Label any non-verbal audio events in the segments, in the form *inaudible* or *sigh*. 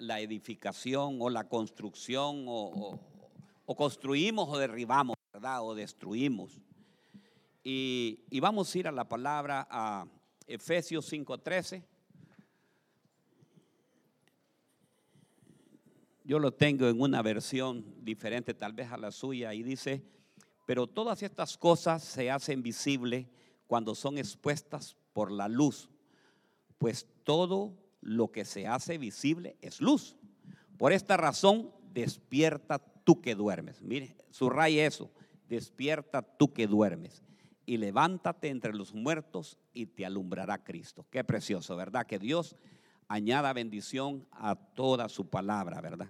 la edificación o la construcción o, o construimos o derribamos, ¿verdad? O destruimos. Y, y, vamos a ir a la palabra a Efesios 5:13. Yo lo tengo en una versión diferente tal vez a la suya y dice, pero todas estas cosas se hacen visibles cuando son expuestas por la luz, pues todo lo que se hace visible es luz. Por esta razón, despierta tú que duermes. Mire, subraya eso, despierta tú que duermes y levántate entre los muertos y te alumbrará Cristo. Qué precioso, ¿verdad? Que Dios añada bendición a toda su palabra, ¿verdad?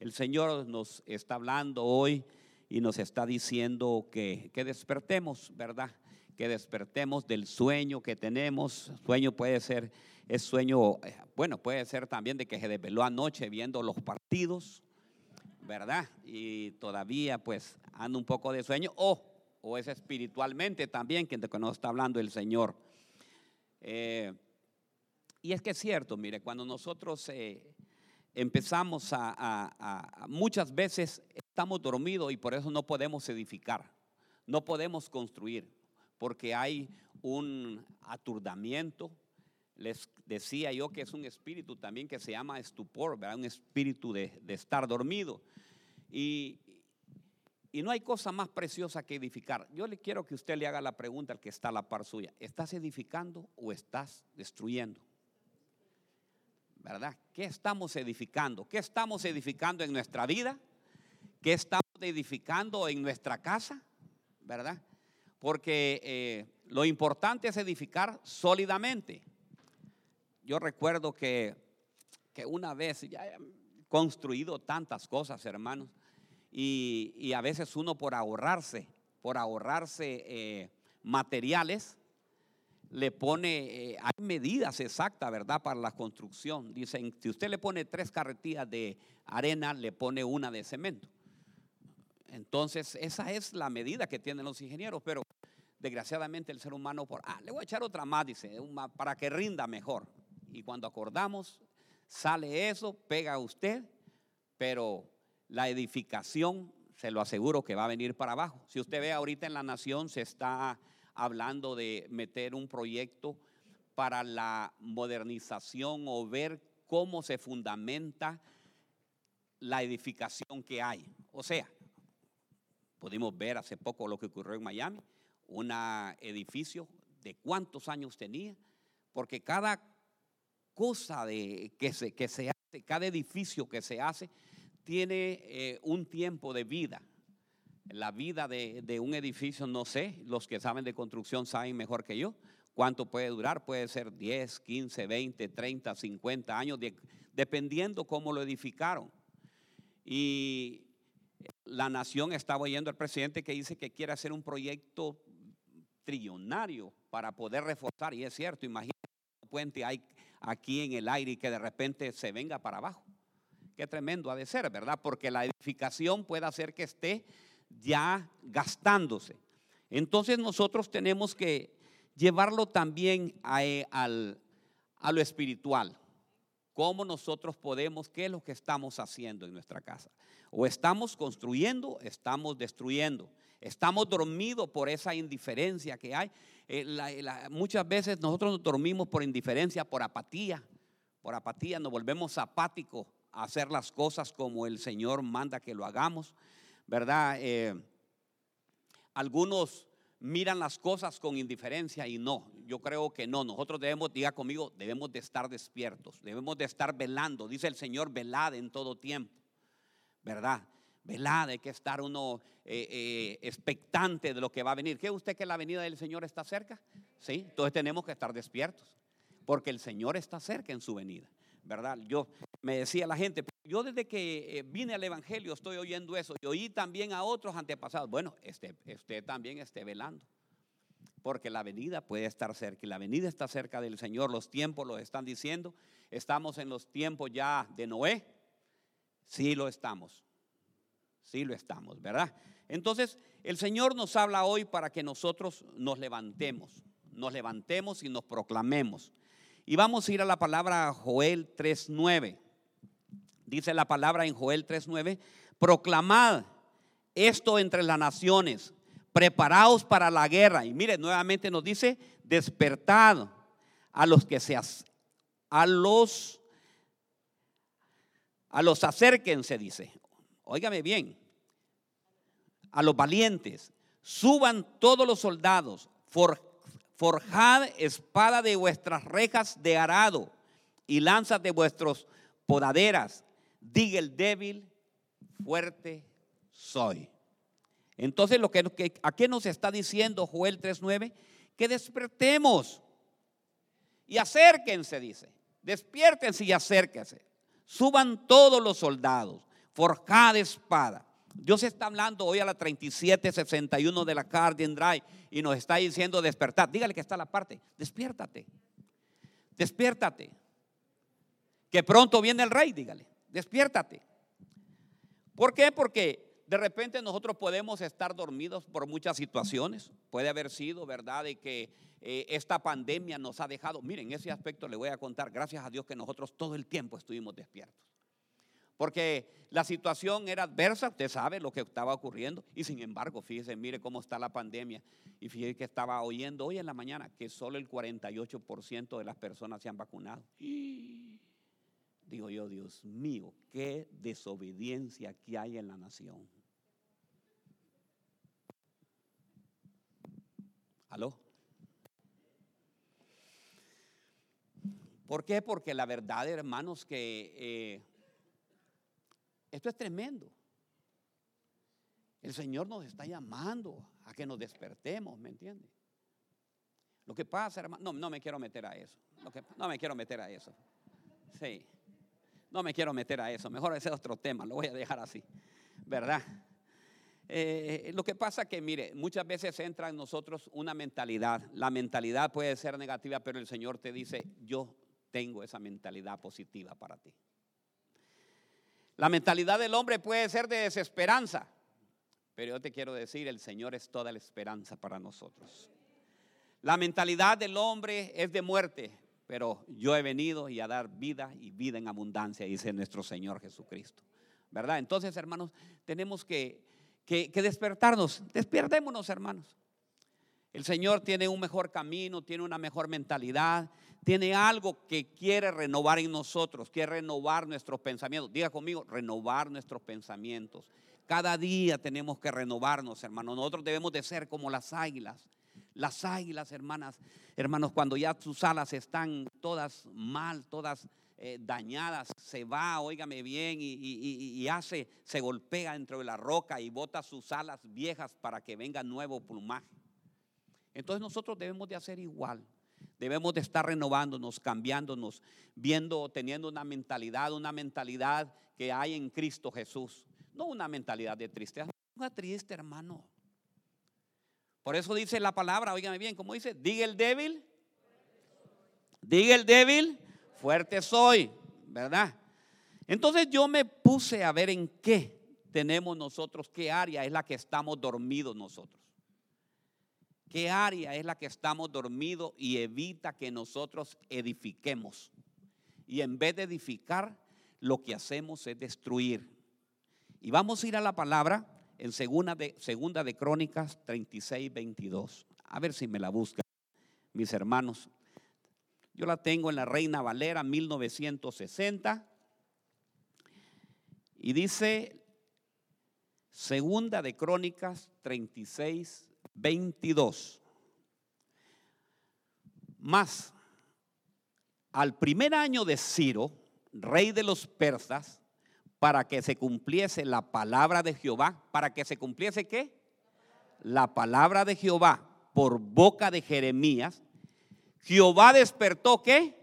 El Señor nos está hablando hoy y nos está diciendo que, que despertemos, ¿verdad? Que despertemos del sueño que tenemos. Sueño puede ser, es sueño, eh, bueno, puede ser también de que se desveló anoche viendo los partidos, ¿verdad? Y todavía pues anda un poco de sueño, o, o es espiritualmente también quien nos está hablando el Señor. Eh, y es que es cierto, mire, cuando nosotros eh, empezamos a, muchas veces estamos dormidos y por eso no podemos edificar, no podemos construir, porque hay un aturdamiento. Les decía yo que es un espíritu también que se llama estupor, ¿verdad? un espíritu de, estar dormido. Y, y no hay cosa más preciosa que edificar. Yo le quiero que usted le haga la pregunta al que está a la par suya. ¿Estás edificando o estás destruyendo? ¿verdad? ¿Qué estamos edificando? ¿Qué estamos edificando en nuestra vida? ¿Qué estamos edificando en nuestra casa? ¿Verdad? Porque eh, lo importante es edificar sólidamente. Yo recuerdo que, que una vez, ya he construido tantas cosas, hermanos, y, a veces uno por ahorrarse, por ahorrarse eh, materiales, le pone, eh, hay medidas exactas, ¿verdad? Para la construcción. Dicen, si usted le pone tres carretillas de arena, le pone una de cemento. Entonces, esa es la medida que tienen los ingenieros, pero desgraciadamente el ser humano, por, ah, le voy a echar otra más, dice, para que rinda mejor. Y cuando acordamos, sale eso, pega a usted, pero la edificación, se lo aseguro que va a venir para abajo. Si usted ve ahorita en la nación, se está hablando de meter un proyecto para la modernización o ver cómo se fundamenta la edificación que hay. O sea, pudimos ver hace poco lo que ocurrió en Miami, un edificio de cuántos años tenía, porque cada cosa de, que, se, que se hace, cada edificio que se hace, tiene eh, un tiempo de vida la vida de, un edificio, no sé, los que saben de construcción saben mejor que yo. ¿Cuánto puede durar? Puede ser 10, 15, 20, 30, 50 años, dependiendo cómo lo edificaron. Y la nación estaba oyendo al presidente que dice que quiere hacer un proyecto trillonario para poder reforzar, y es cierto, imagínate puente hay aquí en el aire y que de repente se venga para abajo. Qué tremendo ha de ser, ¿verdad? Porque la edificación puede hacer que esté ya gastándose. Entonces nosotros tenemos que llevarlo también a, eh, a lo espiritual. ¿Cómo nosotros podemos, qué es lo que estamos haciendo en nuestra casa? O estamos construyendo, estamos destruyendo. Estamos dormidos por esa indiferencia que hay. Eh, muchas veces nosotros nos dormimos por indiferencia, por apatía. Por apatía nos volvemos apáticos a hacer las cosas como el Señor manda que lo hagamos. ¿verdad? Eh, algunos miran las cosas con indiferencia y no, yo creo que no, nosotros debemos, diga conmigo, debemos de estar despiertos, debemos de estar velando, dice el Señor, velad en todo tiempo, ¿verdad? Velad, hay que estar uno eh, eh, expectante de lo que va a venir. ¿Qué usted que la venida del Señor está cerca? Sí, entonces tenemos que estar despiertos, porque el Señor está cerca en su venida. ¿verdad? Yo me decía la gente, yo desde que eh, vine al Evangelio estoy oyendo eso y oí también a otros antepasados. Bueno, este, usted también esté velando, porque la venida puede estar cerca y la venida está cerca del Señor, los tiempos lo están diciendo, estamos en los tiempos ya de Noé, sí lo estamos, sí lo estamos, ¿verdad? Entonces, el Señor nos habla hoy para que nosotros nos levantemos, nos levantemos y nos proclamemos. Y vamos a ir a la palabra Joel 3.9. Dice la palabra en Joel 3:9, proclamad esto entre las naciones, preparaos para la guerra. Y mire, nuevamente nos dice, despertad a los que se a los a los acérquense, dice. Óigame bien. A los valientes, suban todos los soldados, forjad espada de vuestras rejas de arado y lanzas de vuestros podaderas. Diga el débil, fuerte soy. Entonces, lo que, ¿a qué nos está diciendo Joel 3.9? Que despertemos y acérquense, dice. Despiértense y acérquense. Suban todos los soldados, forjad espada. Dios está hablando hoy a la 3761 de la Cardian Drive y nos está diciendo despertar. Dígale que está la parte. Despiértate. Despiértate. Que pronto viene el rey, dígale. Despiértate. ¿Por qué? Porque de repente nosotros podemos estar dormidos por muchas situaciones. Puede haber sido, ¿verdad?, de que eh, esta pandemia nos ha dejado. Miren, ese aspecto le voy a contar. Gracias a Dios que nosotros todo el tiempo estuvimos despiertos. Porque la situación era adversa, usted sabe lo que estaba ocurriendo. Y sin embargo, fíjese, mire cómo está la pandemia. Y fíjese que estaba oyendo hoy en la mañana que solo el 48% de las personas se han vacunado. Digo yo, Dios mío, qué desobediencia que hay en la nación. ¿Aló? ¿Por qué? Porque la verdad, hermanos, que eh, esto es tremendo. El Señor nos está llamando a que nos despertemos, ¿me entiende? Lo que pasa, hermano, no, no me quiero meter a eso. no me quiero meter a eso. Sí. No me quiero meter a eso. Mejor ese es otro tema. Lo voy a dejar así. ¿Verdad? Eh, lo que pasa que, mire, muchas veces entra en nosotros una mentalidad. La mentalidad puede ser negativa, pero el Señor te dice, yo tengo esa mentalidad positiva para ti. La mentalidad del hombre puede ser de desesperanza, pero yo te quiero decir, el Señor es toda la esperanza para nosotros. La mentalidad del hombre es de muerte, pero yo he venido y a dar vida y vida en abundancia, dice nuestro Señor Jesucristo. ¿Verdad? Entonces, hermanos, tenemos que, que, despertarnos. Despiertémonos, hermanos. El Señor tiene un mejor camino, tiene una mejor mentalidad, tiene algo que quiere renovar en nosotros, quiere renovar nuestros pensamientos. Diga conmigo, renovar nuestros pensamientos. Cada día tenemos que renovarnos, hermanos. Nosotros debemos de ser como las águilas. Las águilas, hermanas, hermanos, cuando ya sus alas están todas mal, todas eh, dañadas, se va, óigame bien, y, y, hace, se golpea dentro de la roca y bota sus alas viejas para que venga nuevo plumaje. Entonces nosotros debemos de hacer igual. Debemos de estar renovándonos, cambiándonos, viendo, teniendo una mentalidad, una mentalidad que hay en Cristo Jesús. No una mentalidad de tristeza. Una triste, hermano. Por eso dice la palabra, oígame bien, como dice, diga el débil, diga el débil, fuerte soy, ¿verdad? Entonces yo me puse a ver en qué tenemos nosotros, qué área es la que estamos dormidos nosotros. ¿Qué área es la que estamos dormidos y evita que nosotros edifiquemos? Y en vez de edificar, lo que hacemos es destruir. Y vamos a ir a la palabra en segunda de, segunda de Crónicas 36, 22. A ver si me la buscan, mis hermanos. Yo la tengo en la Reina Valera 1960. Y dice Segunda de Crónicas 36, 22. Más, al primer año de Ciro, rey de los persas, para que se cumpliese la palabra de Jehová, para que se cumpliese qué? La palabra de Jehová por boca de Jeremías, Jehová despertó qué?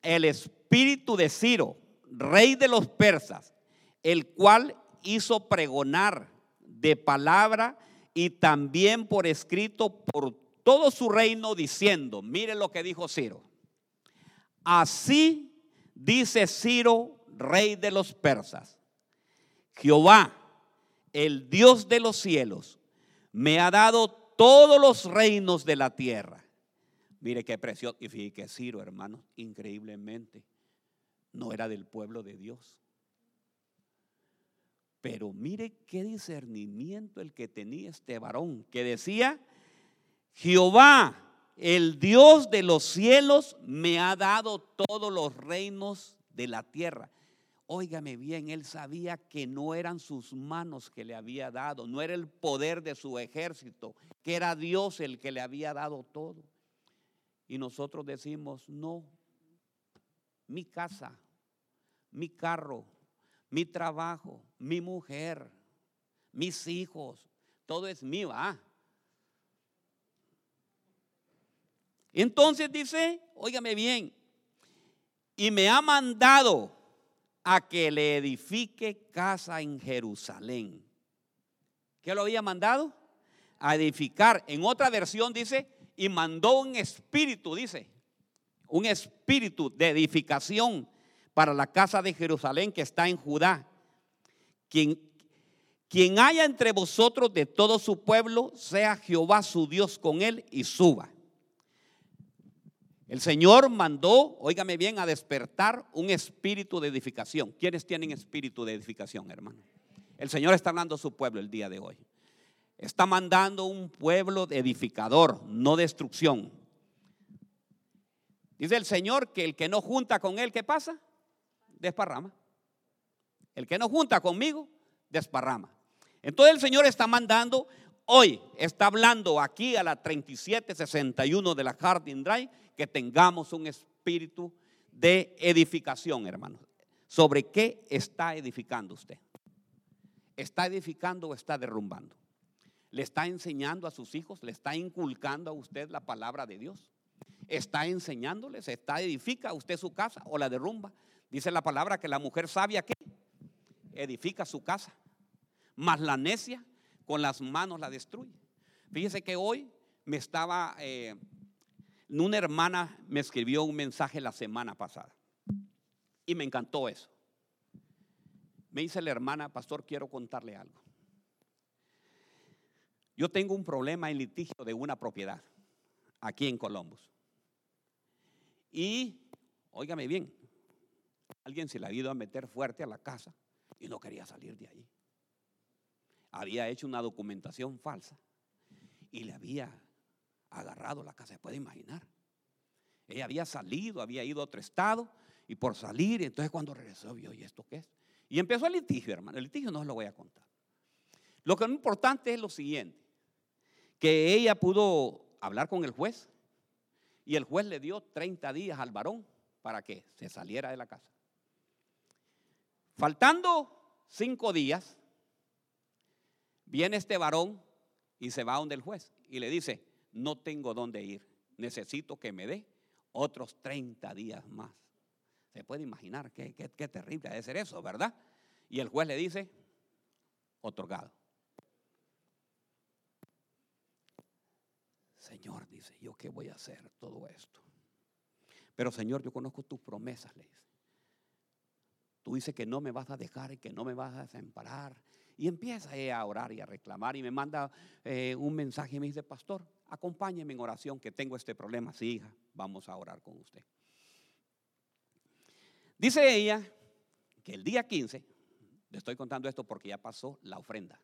El espíritu de Ciro, rey de los persas, el cual hizo pregonar de palabra y también por escrito por todo su reino diciendo, mire lo que dijo Ciro. Así dice Ciro, rey de los persas, Jehová, el Dios de los cielos, me ha dado todos los reinos de la tierra. Mire qué precioso. Y fíjate que Ciro, hermano, increíblemente, no era del pueblo de Dios. Pero mire qué discernimiento el que tenía este varón, que decía, Jehová, el Dios de los cielos, me ha dado todos los reinos de la tierra. Óigame bien, él sabía que no eran sus manos que le había dado, no era el poder de su ejército, que era Dios el que le había dado todo. Y nosotros decimos, no, mi casa, mi carro, mi trabajo, mi mujer, mis hijos, todo es mío. Ah. Entonces dice, óigame bien, y me ha mandado a que le edifique casa en Jerusalén. ¿Qué lo había mandado? A edificar. En otra versión dice, y mandó un espíritu, dice, un espíritu de edificación para la casa de Jerusalén que está en Judá. Quien, quien haya entre vosotros de todo su pueblo, sea Jehová su Dios con él y suba. El Señor mandó, óigame bien, a despertar un espíritu de edificación. ¿Quiénes tienen espíritu de edificación, hermano? El Señor está hablando a su pueblo el día de hoy. Está mandando un pueblo edificador, no destrucción. Dice el Señor que el que no junta con Él, ¿qué pasa? Desparrama. El que no junta conmigo, desparrama. Entonces el Señor está mandando, hoy está hablando aquí a la 3761 de la Harding Drive que tengamos un espíritu de edificación, hermanos. ¿Sobre qué está edificando usted? ¿Está edificando o está derrumbando? ¿Le está enseñando a sus hijos? ¿Le está inculcando a usted la palabra de Dios? ¿Está enseñándoles? ¿Está edifica usted su casa o la derrumba? Dice la palabra que la mujer sabia que edifica su casa, mas la necia con las manos la destruye. Fíjese que hoy me estaba eh, una hermana me escribió un mensaje la semana pasada y me encantó eso. Me dice la hermana, pastor, quiero contarle algo. Yo tengo un problema en litigio de una propiedad aquí en Columbus. Y, óigame bien, alguien se le ha ido a meter fuerte a la casa y no quería salir de allí. Había hecho una documentación falsa y le había agarrado la casa, se puede imaginar. Ella había salido, había ido a otro estado y por salir, entonces cuando regresó vio, ¿y esto qué es? Y empezó el litigio, hermano. El litigio no se lo voy a contar. Lo que es importante es lo siguiente, que ella pudo hablar con el juez y el juez le dio 30 días al varón para que se saliera de la casa. Faltando cinco días, viene este varón y se va donde el juez y le dice, no tengo dónde ir, necesito que me dé otros 30 días más. Se puede imaginar qué, qué, terrible debe ser eso, ¿verdad? Y el juez le dice, otorgado. Señor, dice, ¿yo qué voy a hacer todo esto? Pero Señor, yo conozco tus promesas, le dice. Tú dices que no me vas a dejar y que no me vas a desamparar. Y empieza a orar y a reclamar y me manda eh, un mensaje y me dice, pastor, acompáñeme en oración que tengo este problema. Sí, hija, vamos a orar con usted. Dice ella que el día 15, le estoy contando esto porque ya pasó la ofrenda.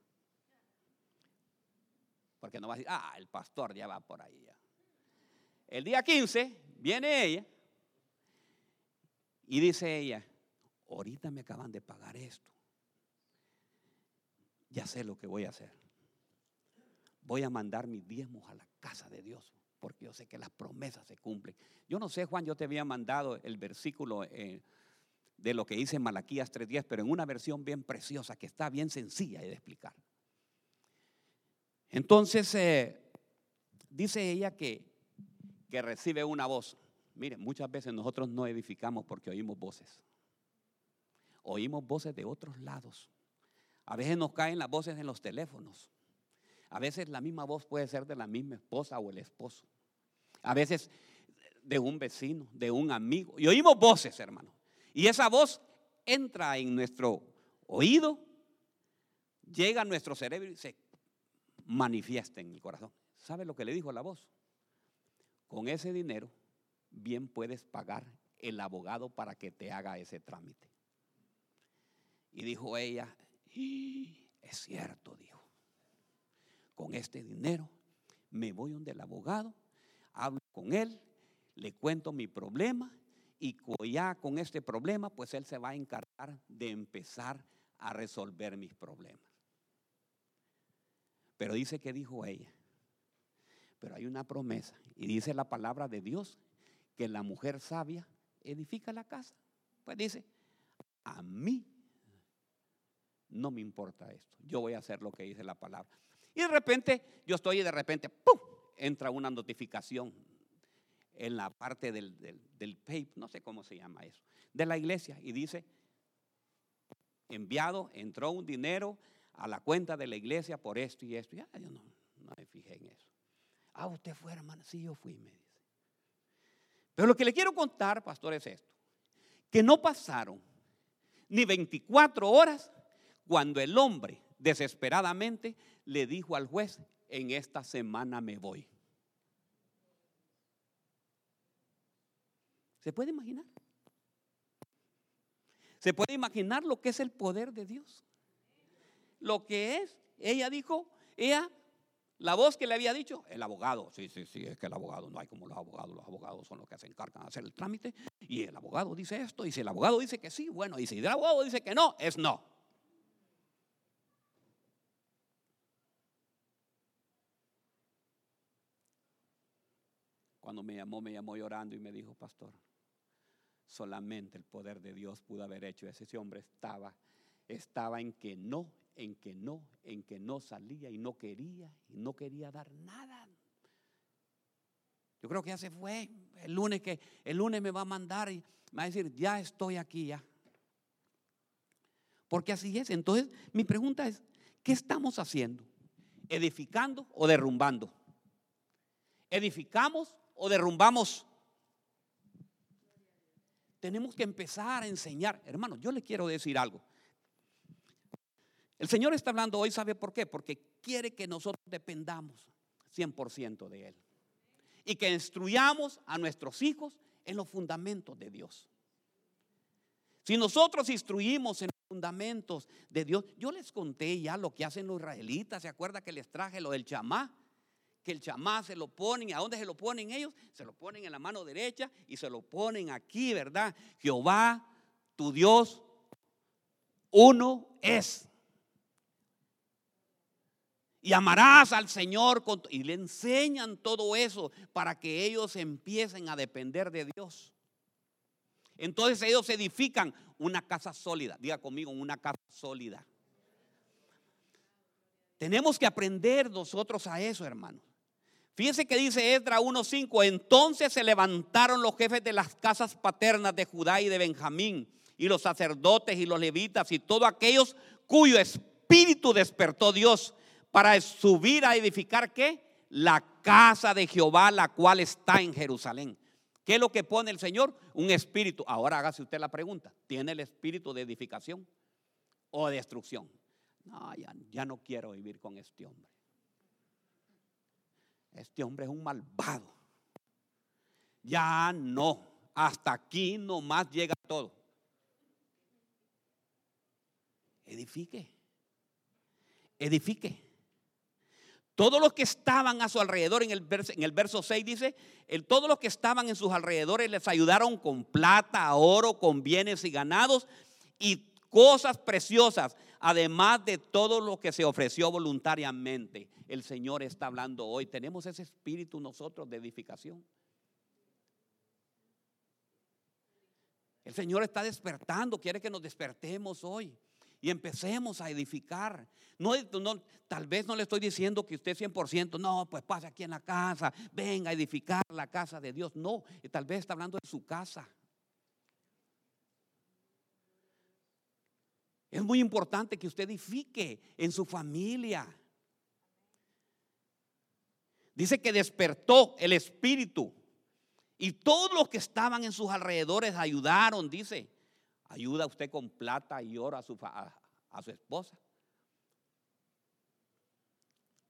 Porque no va a decir, ah, el pastor ya va por ahí. Ya. El día 15 viene ella y dice ella, ahorita me acaban de pagar esto. Ya sé lo que voy a hacer voy a mandar mis diezmos a la casa de Dios, porque yo sé que las promesas se cumplen. Yo no sé, Juan, yo te había mandado el versículo eh, de lo que dice Malaquías 3.10, pero en una versión bien preciosa, que está bien sencilla de explicar. Entonces, eh, dice ella que, que recibe una voz. Miren, muchas veces nosotros no edificamos porque oímos voces. Oímos voces de otros lados. A veces nos caen las voces en los teléfonos. A veces la misma voz puede ser de la misma esposa o el esposo. A veces de un vecino, de un amigo. Y oímos voces, hermano. Y esa voz entra en nuestro oído, llega a nuestro cerebro y se manifiesta en el corazón. ¿Sabe lo que le dijo la voz? Con ese dinero bien puedes pagar el abogado para que te haga ese trámite. Y dijo ella, es cierto, dijo. Con este dinero me voy donde el abogado, hablo con él, le cuento mi problema y ya con este problema, pues él se va a encargar de empezar a resolver mis problemas. Pero dice que dijo ella, pero hay una promesa y dice la palabra de Dios que la mujer sabia edifica la casa. Pues dice, a mí no me importa esto, yo voy a hacer lo que dice la palabra. Y de repente, yo estoy y de repente, ¡pum! entra una notificación en la parte del, del, PAPE, no sé cómo se llama eso, de la iglesia y dice, enviado, entró un dinero a la cuenta de la iglesia por esto y esto. Ya, yo no, no me fijé en eso. Ah, usted fue, hermano. Sí, yo fui, me dice. Pero lo que le quiero contar, pastor, es esto. Que no pasaron ni 24 horas cuando el hombre desesperadamente le dijo al juez, en esta semana me voy. ¿Se puede imaginar? ¿Se puede imaginar lo que es el poder de Dios? Lo que es, ella dijo, ella, la voz que le había dicho, el abogado, sí, sí, sí, es que el abogado, no hay como los abogados, los abogados son los que se encargan de hacer el trámite, y el abogado dice esto, y si el abogado dice que sí, bueno, y si el abogado dice que no, es no. Cuando me llamó, me llamó llorando y me dijo, pastor, solamente el poder de Dios pudo haber hecho. Ese hombre estaba, estaba en que no, en que no, en que no salía y no quería, y no quería dar nada. Yo creo que ya se fue. El lunes que el lunes me va a mandar y me va a decir, ya estoy aquí ya. Porque así es. Entonces, mi pregunta es, ¿qué estamos haciendo? ¿Edificando o derrumbando? ¿Edificamos o derrumbamos. Tenemos que empezar a enseñar. Hermano, yo le quiero decir algo. El Señor está hablando hoy, ¿sabe por qué? Porque quiere que nosotros dependamos 100% de Él. Y que instruyamos a nuestros hijos en los fundamentos de Dios. Si nosotros instruimos en los fundamentos de Dios, yo les conté ya lo que hacen los israelitas, ¿se acuerda que les traje lo del chamá? Que el chamá se lo ponen, ¿a dónde se lo ponen ellos? Se lo ponen en la mano derecha y se lo ponen aquí, ¿verdad? Jehová, tu Dios, uno es. Y amarás al Señor y le enseñan todo eso para que ellos empiecen a depender de Dios. Entonces ellos edifican una casa sólida. Diga conmigo, una casa sólida. Tenemos que aprender nosotros a eso, hermanos. Fíjense que dice Esdra 1.5, entonces se levantaron los jefes de las casas paternas de Judá y de Benjamín, y los sacerdotes y los levitas y todos aquellos cuyo espíritu despertó Dios para subir a edificar qué? La casa de Jehová, la cual está en Jerusalén. ¿Qué es lo que pone el Señor? Un espíritu. Ahora hágase usted la pregunta. ¿Tiene el espíritu de edificación o de destrucción? No, ya, ya no quiero vivir con este hombre este hombre es un malvado. Ya no, hasta aquí nomás llega todo. Edifique, edifique. Todos los que estaban a su alrededor, en el verso, en el verso 6 dice, todos los que estaban en sus alrededores les ayudaron con plata, oro, con bienes y ganados y cosas preciosas, además de todo lo que se ofreció voluntariamente el Señor está hablando hoy. Tenemos ese espíritu nosotros de edificación. El Señor está despertando, quiere que nos despertemos hoy y empecemos a edificar. No, tal vez no le estoy diciendo que usted 100%, no, pues pase aquí en la casa, venga a edificar la casa de Dios. No, tal vez está hablando de su casa. Es muy importante que usted edifique en su familia. Dice que despertó el espíritu. Y todos los que estaban en sus alrededores ayudaron, dice. Ayuda usted con plata y oro a su, a su esposa.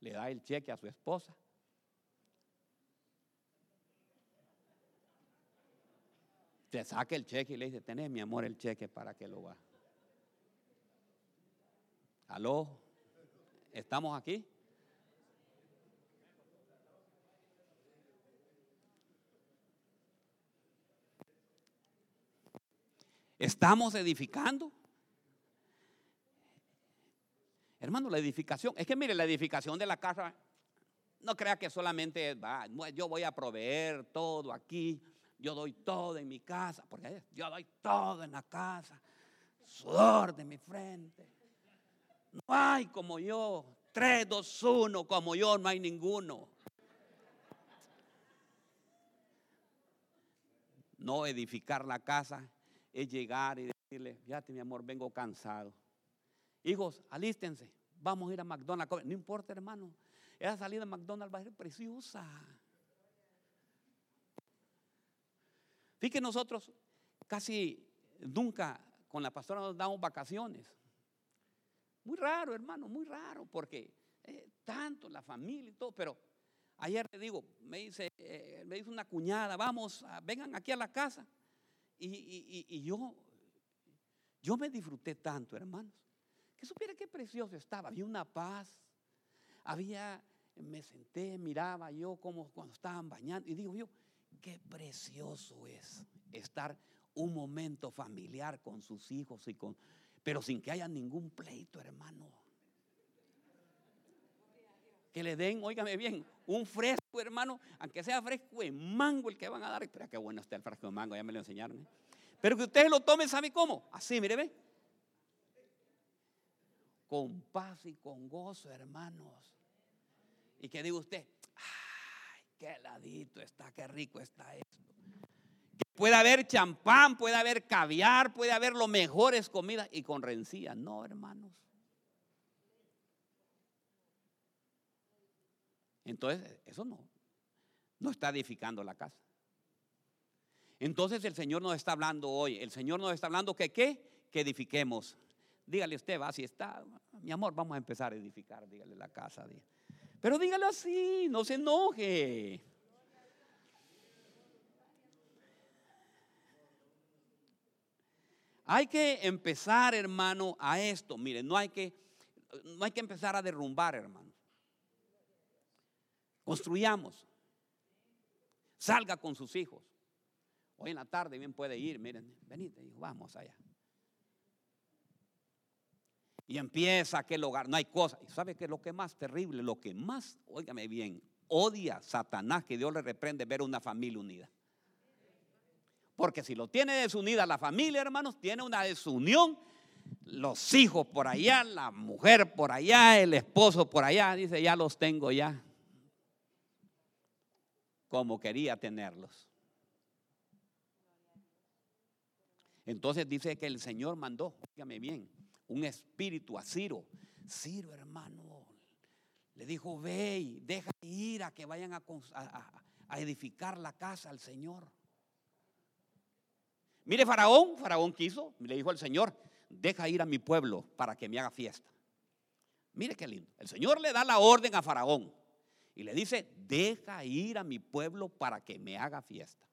Le da el cheque a su esposa. Se saca el cheque y le dice, tenés mi amor el cheque para que lo va. ¿Aló? ¿Estamos aquí? ¿Estamos edificando? Hermano, la edificación, es que mire, la edificación de la casa, no crea que solamente va, yo voy a proveer todo aquí, yo doy todo en mi casa, porque yo doy todo en la casa, sudor de mi frente. No hay como yo, 3, 2, 1, como yo, no hay ninguno. No edificar la casa es llegar y decirle, fíjate mi amor, vengo cansado. Hijos, alístense, vamos a ir a McDonald's. No importa, hermano, esa salida de McDonald's va a ser preciosa. Fíjense, nosotros casi nunca con la pastora nos damos vacaciones. Muy raro, hermano, muy raro, porque eh, tanto la familia y todo, pero ayer le digo, me dice, eh, me dice una cuñada, vamos, vengan aquí a la casa. Y, yo, yo me disfruté tanto, hermanos, que supiera qué precioso estaba. Había una paz, había, me senté, miraba yo como cuando estaban bañando y digo yo, qué precioso es estar un momento familiar con sus hijos y con, pero sin que haya ningún pleito, hermano. Que le den, óigame bien, un fresco, hermano, aunque sea fresco de mango el que van a dar. Espera, qué bueno está el fresco de mango, ya me lo enseñaron. ¿eh? Pero que ustedes lo tomen, ¿sabe cómo? Así, mire, ve. Con paz y con gozo, hermanos. Y que diga usted, ay, qué heladito está, qué rico está esto. Puede haber champán, puede haber caviar, puede haber lo mejores comidas y con rencilla. No, hermanos. Entonces, eso no, no está edificando la casa. Entonces el Señor nos está hablando hoy. El Señor nos está hablando que qué? Que edifiquemos. Dígale usted, va, si está, mi amor, vamos a empezar a edificar, dígale la casa. Pero dígale así, no se enoje. Hay que empezar, hermano, a esto. Mire, no hay que, no hay que empezar a derrumbar, hermano. Construyamos. Salga con sus hijos. Hoy en la tarde bien puede ir, miren, venite, hijo, vamos allá. Y empieza aquel hogar, no hay cosa. ¿Y sabe qué es lo que más terrible? Lo que más, óigame bien, odia Satanás que Dios le reprende ver una familia unida. Porque si lo tiene desunida la familia, hermanos, tiene una desunión. Los hijos por allá, la mujer por allá, el esposo por allá, dice, ya los tengo ya como quería tenerlos. Entonces dice que el Señor mandó, dígame bien, un espíritu a Ciro. Ciro, hermano, le dijo, ve deja ir a que vayan a edificar la casa al Señor. Mire, Faraón, Faraón quiso, le dijo al Señor, deja ir a mi pueblo para que me haga fiesta. Mire qué lindo. El Señor le da la orden a Faraón y le dice, deja ir a mi pueblo para que me haga fiesta.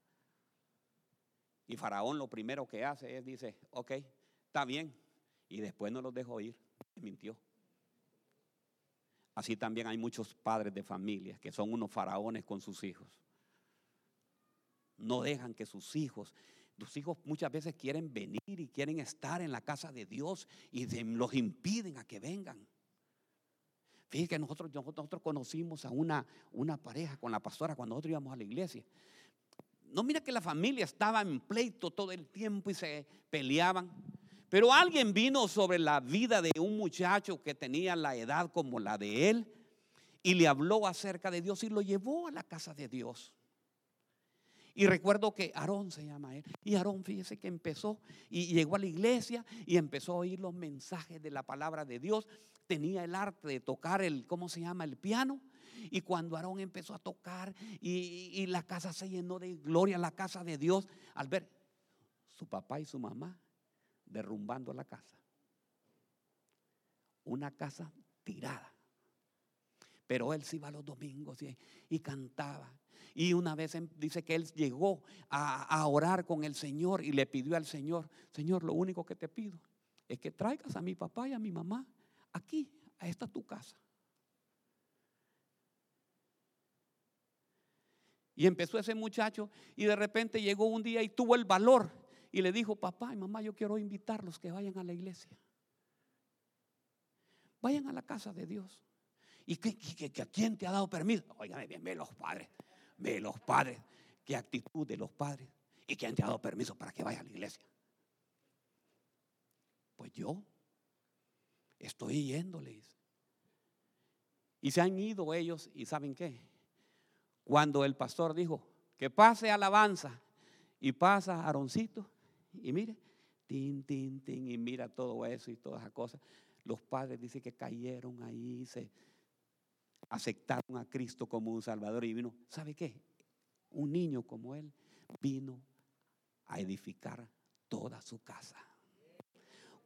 Y Faraón lo primero que hace es, dice, ok, está bien. Y después no los dejó ir. Mintió. Así también hay muchos padres de familias que son unos faraones con sus hijos. No dejan que sus hijos, tus hijos muchas veces quieren venir y quieren estar en la casa de Dios y los impiden a que vengan. Fíjense que nosotros, nosotros conocimos a una, una pareja con la pastora cuando nosotros íbamos a la iglesia. No mira que la familia estaba en pleito todo el tiempo y se peleaban. Pero alguien vino sobre la vida de un muchacho que tenía la edad como la de él y le habló acerca de Dios y lo llevó a la casa de Dios. Y recuerdo que Aarón se llama él. Y Aarón, fíjese que empezó y llegó a la iglesia y empezó a oír los mensajes de la palabra de Dios. Tenía el arte de tocar el, ¿cómo se llama? El piano. Y cuando Aarón empezó a tocar y, y la casa se llenó de gloria, la casa de Dios, al ver su papá y su mamá derrumbando la casa. Una casa tirada. Pero él se iba los domingos y, cantaba. Y una vez em, dice que él llegó a, orar con el Señor y le pidió al Señor, Señor, lo único que te pido es que traigas a mi papá y a mi mamá aquí, a esta tu casa. Y empezó ese muchacho y de repente llegó un día y tuvo el valor y le dijo, papá y mamá, yo quiero invitarlos que vayan a la iglesia. Vayan a la casa de Dios. ¿Y que, a quién te ha dado permiso? Oigan bien, ve los padres, ve los padres, qué actitud de los padres. ¿Y quién te ha dado permiso para que vaya a la iglesia? Pues yo estoy yéndoles. Y se han ido ellos y ¿saben qué? Cuando el pastor dijo que pase alabanza y pasa Aroncito y mire, tin, tin, tin, y mira todo eso y todas esas cosas. Los padres dicen que cayeron ahí, se aceptaron a Cristo como un Salvador y vino, ¿sabe qué? Un niño como él vino a edificar toda su casa.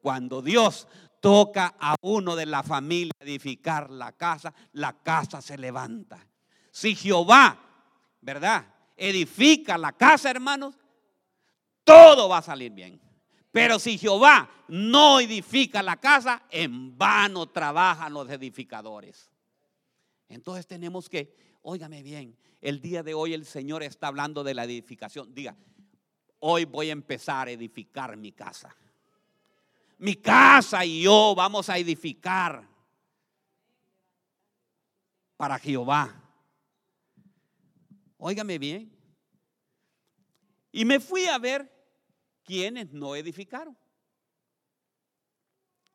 Cuando Dios toca a uno de la familia edificar la casa, la casa se levanta. Si Jehová, ¿verdad? Edifica la casa, hermanos, todo va a salir bien. Pero si Jehová no edifica la casa, en vano trabajan los edificadores. Entonces tenemos que, óigame bien, el día de hoy el Señor está hablando de la edificación. Diga, hoy voy a empezar a edificar mi casa. Mi casa y yo vamos a edificar para Jehová. Óigame bien. Y me fui a ver quienes no edificaron.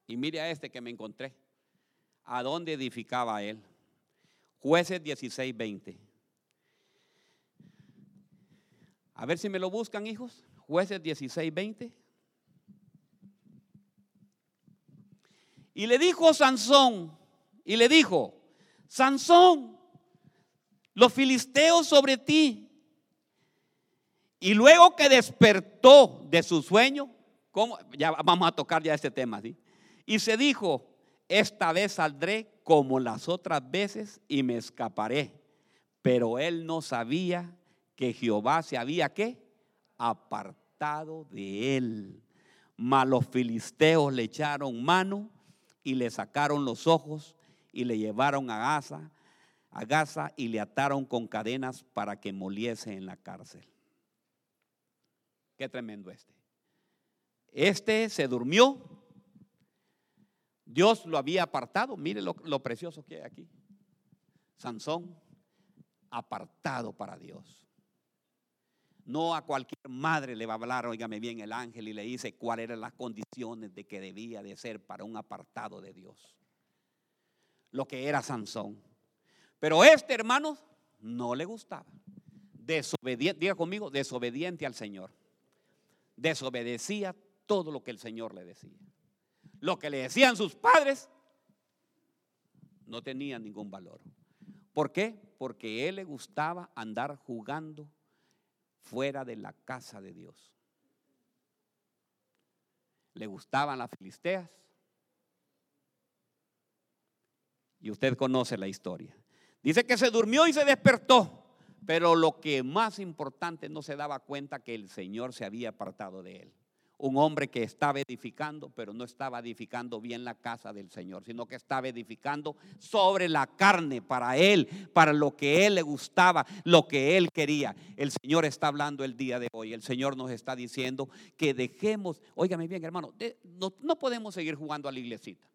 Y mire a este que me encontré. ¿A dónde edificaba él? Jueces 16, 20. A ver si me lo buscan, hijos. Jueces 16, 20. Y le dijo Sansón, y le dijo, Sansón, los filisteos sobre ti. Y luego que despertó de su sueño, ¿cómo? ya vamos a tocar ya este tema, ¿sí? Y se dijo, esta vez saldré como las otras veces y me escaparé. Pero él no sabía que Jehová se había ¿qué? apartado de él. Mas los filisteos le echaron mano y le sacaron los ojos y le llevaron a Gaza a Gaza y le ataron con cadenas para que moliese en la cárcel. Qué tremendo este. Este se durmió. Dios lo había apartado. Mire lo, lo precioso que hay aquí. Sansón, apartado para Dios. No a cualquier madre le va a hablar, oígame bien, el ángel y le dice cuáles eran las condiciones de que debía de ser para un apartado de Dios. Lo que era Sansón. Pero este hermano no le gustaba. Desobediente, diga conmigo, desobediente al Señor. Desobedecía todo lo que el Señor le decía. Lo que le decían sus padres no tenía ningún valor. ¿Por qué? Porque él le gustaba andar jugando fuera de la casa de Dios. Le gustaban las filisteas. Y usted conoce la historia. Dice que se durmió y se despertó, pero lo que más importante no se daba cuenta que el Señor se había apartado de él. Un hombre que estaba edificando, pero no estaba edificando bien la casa del Señor, sino que estaba edificando sobre la carne para él, para lo que él le gustaba, lo que él quería. El Señor está hablando el día de hoy. El Señor nos está diciendo que dejemos, óigame bien, hermano, no, no podemos seguir jugando a la iglesita.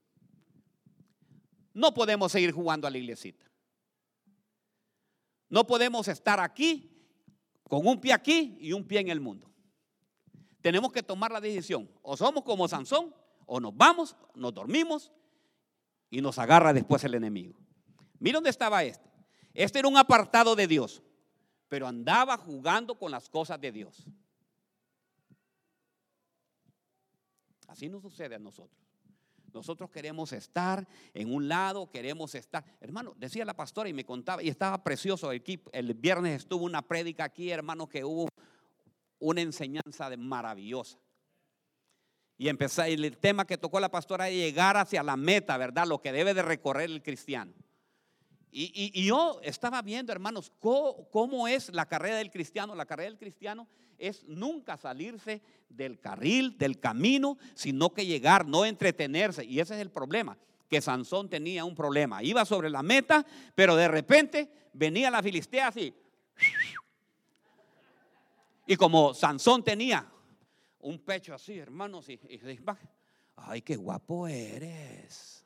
No podemos seguir jugando a la iglesita. No podemos estar aquí con un pie aquí y un pie en el mundo. Tenemos que tomar la decisión. O somos como Sansón, o nos vamos, nos dormimos y nos agarra después el enemigo. Mira dónde estaba este. Este era un apartado de Dios, pero andaba jugando con las cosas de Dios. Así nos sucede a nosotros. Nosotros queremos estar en un lado, queremos estar. Hermano, decía la pastora y me contaba, y estaba precioso el, el viernes estuvo una prédica aquí, hermano, que hubo una enseñanza maravillosa. Y empezó, el tema que tocó la pastora es llegar hacia la meta, ¿verdad? Lo que debe de recorrer el cristiano. Y, yo estaba viendo, hermanos, cómo, es la carrera del cristiano. La carrera del cristiano es nunca salirse del carril, del camino, sino que llegar, no entretenerse. Y ese es el problema. que Sansón tenía un problema. Iba sobre la meta, pero de repente venía la filistea así. Y como Sansón tenía un pecho así, hermanos, y, y ay, qué guapo eres.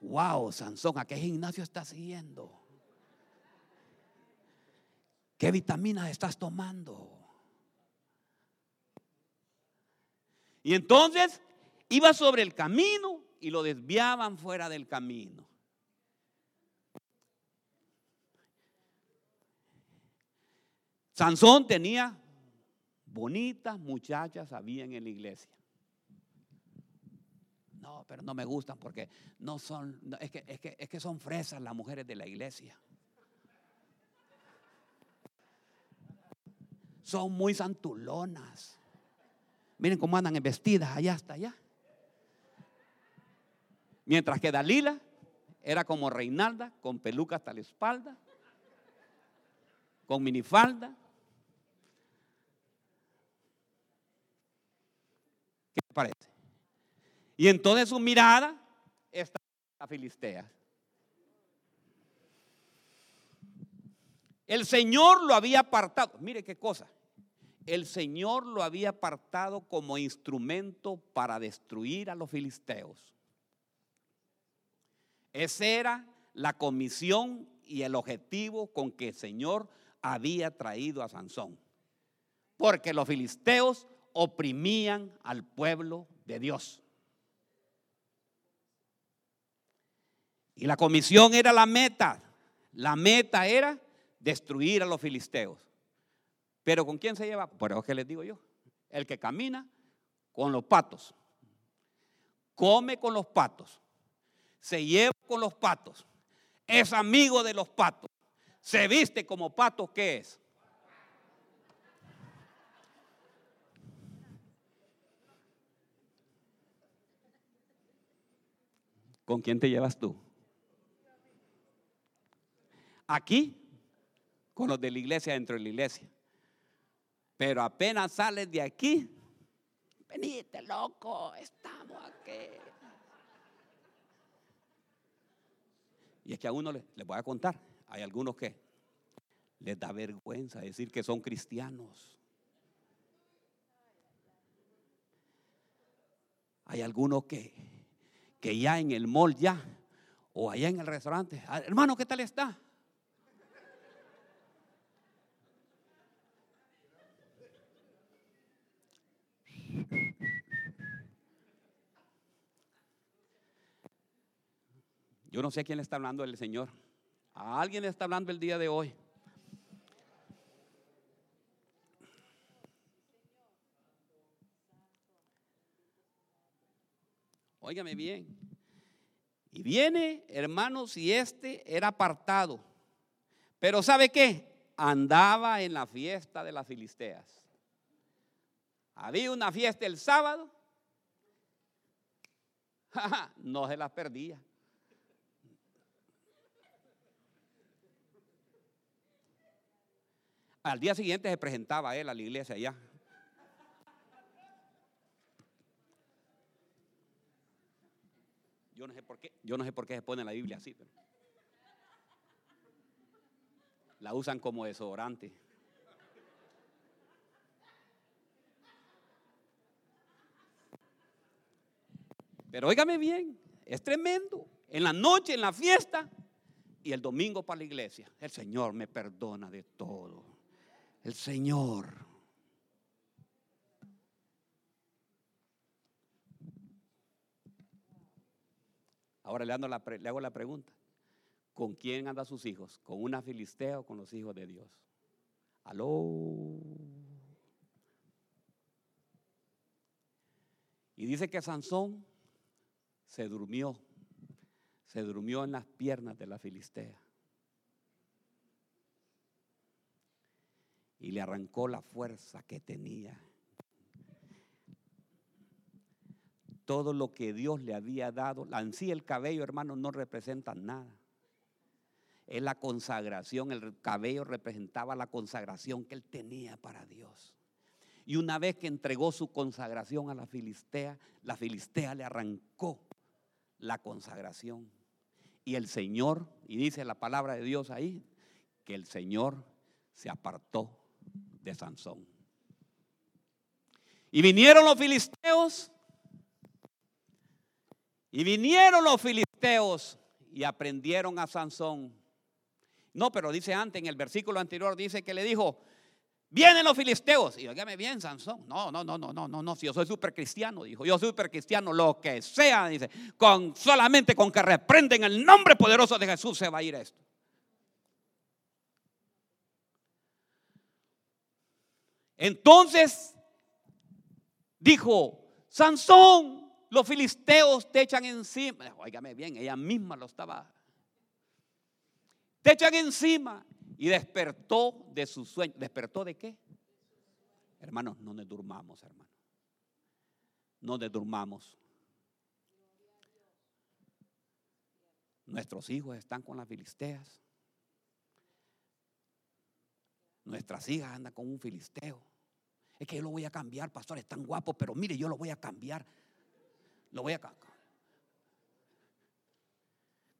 Wow, Sansón, ¿a qué gimnasio estás siguiendo? ¿Qué vitaminas estás tomando? Y entonces iba sobre el camino y lo desviaban fuera del camino. Sansón tenía bonitas muchachas, había en la iglesia. No, pero no me gustan porque no son, es, que, es, que, es que son fresas las mujeres de la iglesia. Son muy santulonas. Miren cómo andan vestidas allá hasta allá. Mientras que Dalila era como Reinalda, con peluca hasta la espalda, con minifalda. ¿Qué te parece? Y entonces su mirada está la Filistea. El Señor lo había apartado. Mire qué cosa. El Señor lo había apartado como instrumento para destruir a los filisteos. Esa era la comisión y el objetivo con que el Señor había traído a Sansón. Porque los filisteos oprimían al pueblo de Dios. Y la comisión era la meta. La meta era destruir a los filisteos. Pero ¿con quién se lleva? Por eso que les digo yo. El que camina con los patos. Come con los patos. Se lleva con los patos. Es amigo de los patos. Se viste como pato, ¿qué es? ¿Con quién te llevas tú? Aquí, con los de la iglesia dentro de la iglesia. Pero apenas sales de aquí, venite loco, estamos aquí. Y es que a uno le, les voy a contar, hay algunos que les da vergüenza decir que son cristianos. Hay algunos que, que ya en el mall ya, o allá en el restaurante, ah, hermano, ¿qué tal está? Yo no sé a quién le está hablando el Señor. A alguien le está hablando el día de hoy. Óigame bien. Y viene, hermanos, y este era apartado. Pero ¿sabe qué? Andaba en la fiesta de las filisteas. Había una fiesta el sábado. *laughs* no se las perdía. Al día siguiente se presentaba él a la iglesia allá. Yo no sé por qué, yo no sé por qué se pone la Biblia así, pero la usan como desodorante. Pero óigame bien, es tremendo. En la noche, en la fiesta y el domingo para la iglesia. El Señor me perdona de todo. El Señor. Ahora le, hago la pregunta. ¿Con quién andan sus hijos? ¿Con una filistea o con los hijos de Dios? Aló. Y dice que Sansón se durmió, se durmió en las piernas de la Filistea. Y le arrancó la fuerza que tenía. Todo lo que Dios le había dado, en sí el cabello, hermano, no representa nada. Es la consagración, el cabello representaba la consagración que él tenía para Dios. Y una vez que entregó su consagración a la Filistea, la Filistea le arrancó la consagración. Y el Señor, y dice la palabra de Dios ahí, que el Señor se apartó de Sansón. Y vinieron los filisteos, y vinieron los filisteos y aprendieron a Sansón. No, pero dice antes, en el versículo anterior, dice que le dijo, Vienen los filisteos. Y dígame bien, Sansón. No, no, no, no, no, no, no. Si yo soy súper cristiano, dijo. Yo soy súper cristiano, lo que sea, dice. Con, solamente con que reprenden el nombre poderoso de Jesús se va a ir esto. Entonces dijo, Sansón, los filisteos te echan encima. Óigame bien, ella misma lo estaba. Te echan encima y despertó de su sueño. ¿Despertó de qué? Hermanos, no nos durmamos, hermano. No nos durmamos. Nuestros hijos están con las filisteas. Nuestras hijas andan con un filisteo. Es que yo lo voy a cambiar, pastor, es tan guapo, pero mire, yo lo voy a cambiar. Lo voy a cambiar.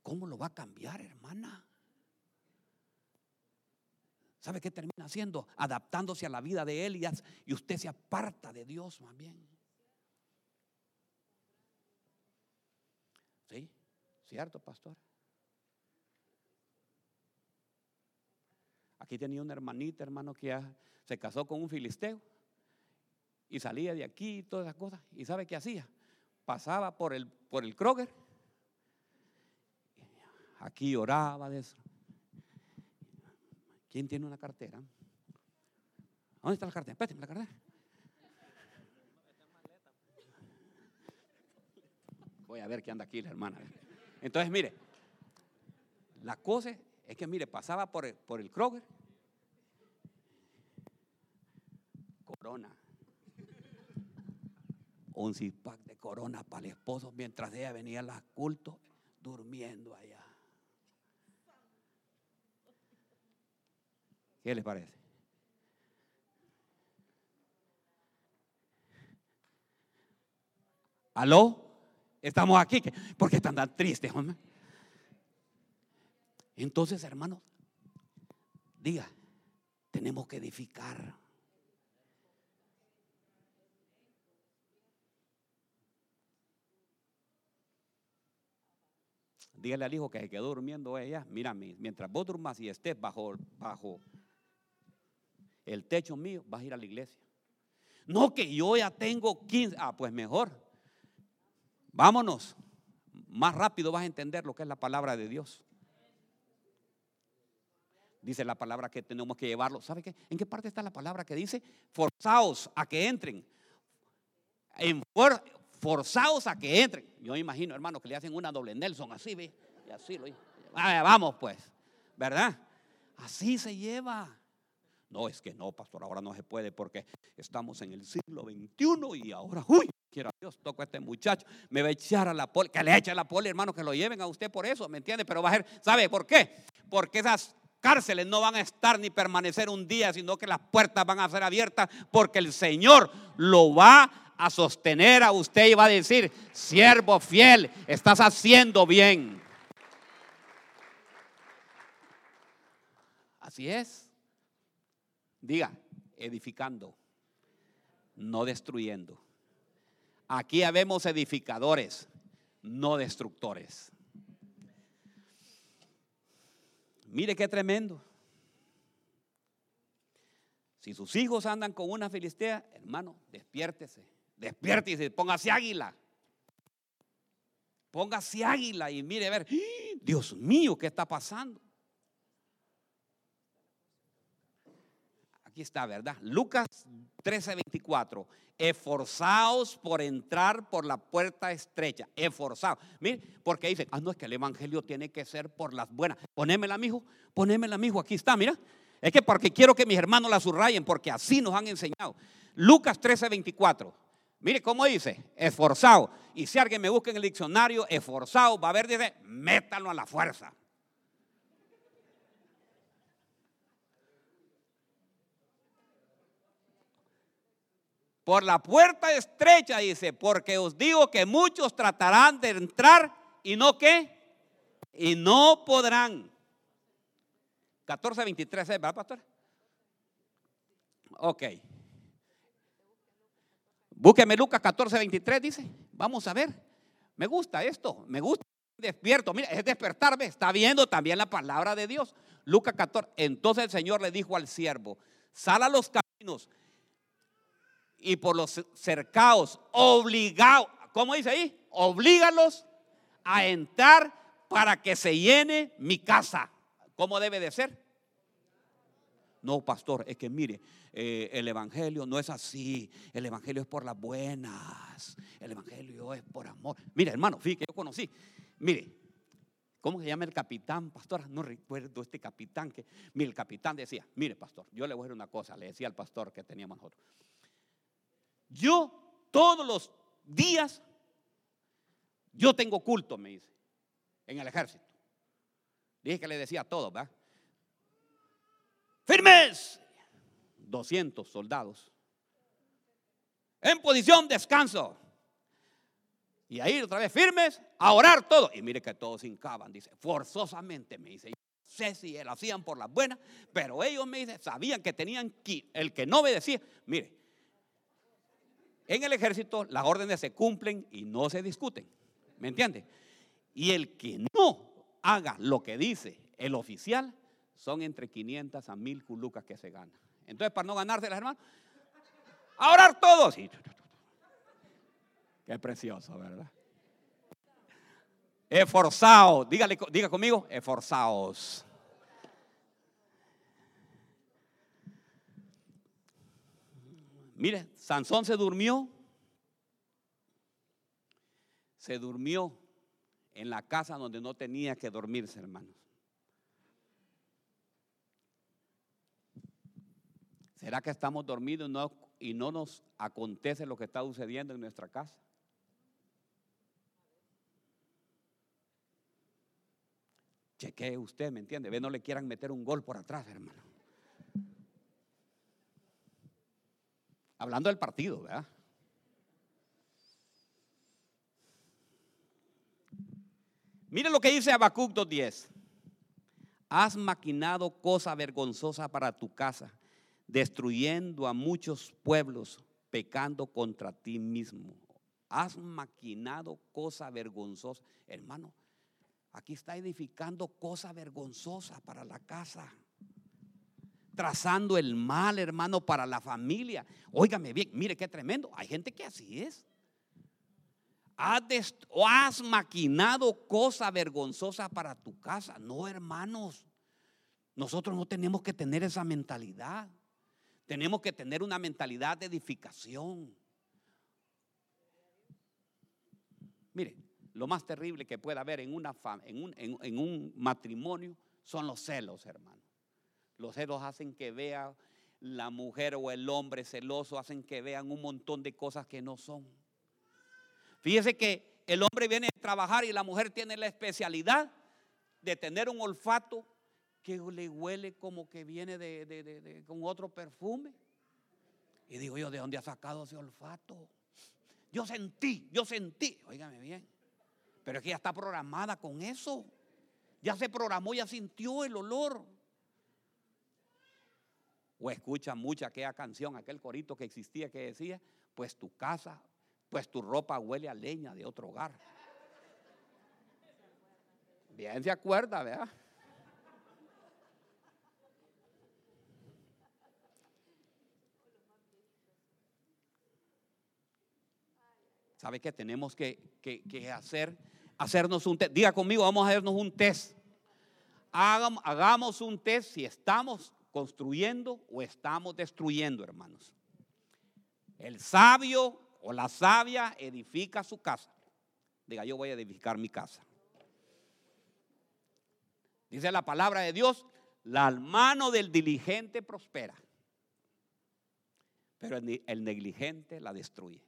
¿Cómo lo va a cambiar, hermana? ¿Sabe qué termina haciendo? Adaptándose a la vida de él y usted se aparta de Dios más bien. ¿Sí? ¿Cierto, pastor? Aquí tenía una hermanita, hermano, que se casó con un filisteo y salía de aquí y todas esas cosas. ¿Y sabe qué hacía? Pasaba por el, por el Kroger. Aquí oraba de eso. ¿Quién tiene una cartera? ¿Dónde está la cartera? Espérate, la cartera. Voy a ver qué anda aquí la hermana. Entonces, mire, la cosa es que, mire, pasaba por el, por el Kroger. Corona. Un cipac de corona para el esposo mientras ella venía a cultos durmiendo allá. ¿Qué les parece? ¿Aló? Estamos aquí. ¿Por qué están tan tristes, hombre? Entonces, hermanos, diga, tenemos que edificar. Dígale al hijo que se quedó durmiendo ella. Mira, mientras vos durmas y estés bajo, bajo el techo mío, vas a ir a la iglesia. No que yo ya tengo 15. Ah, pues mejor. Vámonos. Más rápido vas a entender lo que es la palabra de Dios. Dice la palabra que tenemos que llevarlo. ¿Sabe qué? ¿En qué parte está la palabra que dice? Forzaos a que entren. En forzaos a que entren. Yo me imagino, hermano, que le hacen una doble Nelson así, ¿ve? Y así lo. Ah, vamos, pues. ¿Verdad? Así se lleva. No, es que no, pastor, ahora no se puede porque estamos en el siglo XXI y ahora, uy, quiera Dios, toco a este muchacho, me va a echar a la poli, que le eche a la poli, hermano, que lo lleven a usted por eso, ¿me entiende? Pero va a ser, ¿sabe por qué? Porque esas cárceles no van a estar ni permanecer un día, sino que las puertas van a ser abiertas porque el Señor lo va a sostener a usted y va a decir, siervo fiel, estás haciendo bien. Así es. Diga, edificando, no destruyendo. Aquí habemos edificadores, no destructores. Mire qué tremendo. Si sus hijos andan con una filistea, hermano, despiértese, despiértese, póngase águila. Póngase águila y mire a ver, ¡Ah! Dios mío, ¿qué está pasando? Aquí está, ¿verdad? Lucas 13:24. Esforzaos por entrar por la puerta estrecha. Esforzaos. Mire, porque dice, ah, no, es que el evangelio tiene que ser por las buenas. Ponémela, mijo, ponémela, mijo. Aquí está, mira. Es que porque quiero que mis hermanos la subrayen, porque así nos han enseñado. Lucas 13:24. Mire cómo dice, esforzado. Y si alguien me busca en el diccionario, esforzado, va a ver, dice, métalo a la fuerza. Por la puerta estrecha, dice, porque os digo que muchos tratarán de entrar y no qué, y no podrán. 14.23, ¿eh? ¿verdad, pastor? Ok. Búsqueme Lucas 14.23, dice. Vamos a ver. Me gusta esto, me gusta. Despierto, mira, es despertarme. Está viendo también la palabra de Dios. Lucas 14. Entonces el Señor le dijo al siervo: Sal a los caminos y por los cercados, obligado. ¿Cómo dice ahí? Oblígalos a entrar para que se llene mi casa. ¿Cómo debe de ser? No, pastor, es que mire, eh, el Evangelio no es así. El Evangelio es por las buenas. El Evangelio es por amor. Mire, hermano, fíjate que yo conocí. Mire, ¿cómo se llama el capitán, pastor? No recuerdo este capitán que, mire, el capitán decía, mire, pastor, yo le voy a decir una cosa, le decía al pastor que teníamos nosotros. Yo todos los días, yo tengo culto, me dice en el ejército. Dije que le decía a todos, ¿verdad? Firmes. 200 soldados. En posición de descanso. Y ahí otra vez firmes a orar todos. Y mire que todos hincaban, dice, forzosamente me dice. sé si lo hacían por las buenas, pero ellos me dicen, sabían que tenían que, el que no obedecía, mire, en el ejército las órdenes se cumplen y no se discuten. ¿Me entiende? Y el que no haga lo que dice el oficial, son entre 500 a 1000 culucas que se gana. Entonces, para no ganarse las hermanas, a orar todos. Qué precioso, ¿verdad? Esforzados, dígale, diga conmigo, esforzados. Mire, Sansón se durmió. Se durmió en la casa donde no tenía que dormirse, hermanos. ¿Será que estamos dormidos y no, y no nos acontece lo que está sucediendo en nuestra casa? Chequee usted, ¿me entiende? Ve, no le quieran meter un gol por atrás, hermano. Hablando del partido, ¿verdad? Mire lo que dice Habacuc 2.10. Has maquinado cosa vergonzosa para tu casa, destruyendo a muchos pueblos, pecando contra ti mismo. Has maquinado cosa vergonzosa. Hermano, aquí está edificando cosa vergonzosa para la casa. Trazando el mal, hermano, para la familia. Óigame bien, mire qué tremendo. Hay gente que así es has maquinado cosa vergonzosa para tu casa. No, hermanos. Nosotros no tenemos que tener esa mentalidad. Tenemos que tener una mentalidad de edificación. Mire, lo más terrible que puede haber en, un, en un matrimonio son los celos, hermano. Los celos hacen que vea la mujer o el hombre celoso, hacen que vean un montón de cosas que no son. Fíjese que el hombre viene a trabajar y la mujer tiene la especialidad de tener un olfato que le huele como que viene de, con otro perfume. Y digo yo, ¿de dónde ha sacado ese olfato? Yo sentí, yo sentí, óigame bien, pero es que ya está programada con eso. Ya se programó, ya sintió el olor. O escucha mucha aquella canción, aquel corito que existía que decía, pues tu casa pues tu ropa huele a leña de otro hogar. Bien se acuerda, ¿verdad? ¿Sabe qué tenemos que, hacer? Hacernos un test. Diga conmigo, vamos a hacernos un test. hagamos un test si estamos construyendo o estamos destruyendo, hermanos. El sabio o la sabia edifica su casa. Diga, yo voy a edificar mi casa. Dice la palabra de Dios, la mano del diligente prospera, pero el negligente la destruye.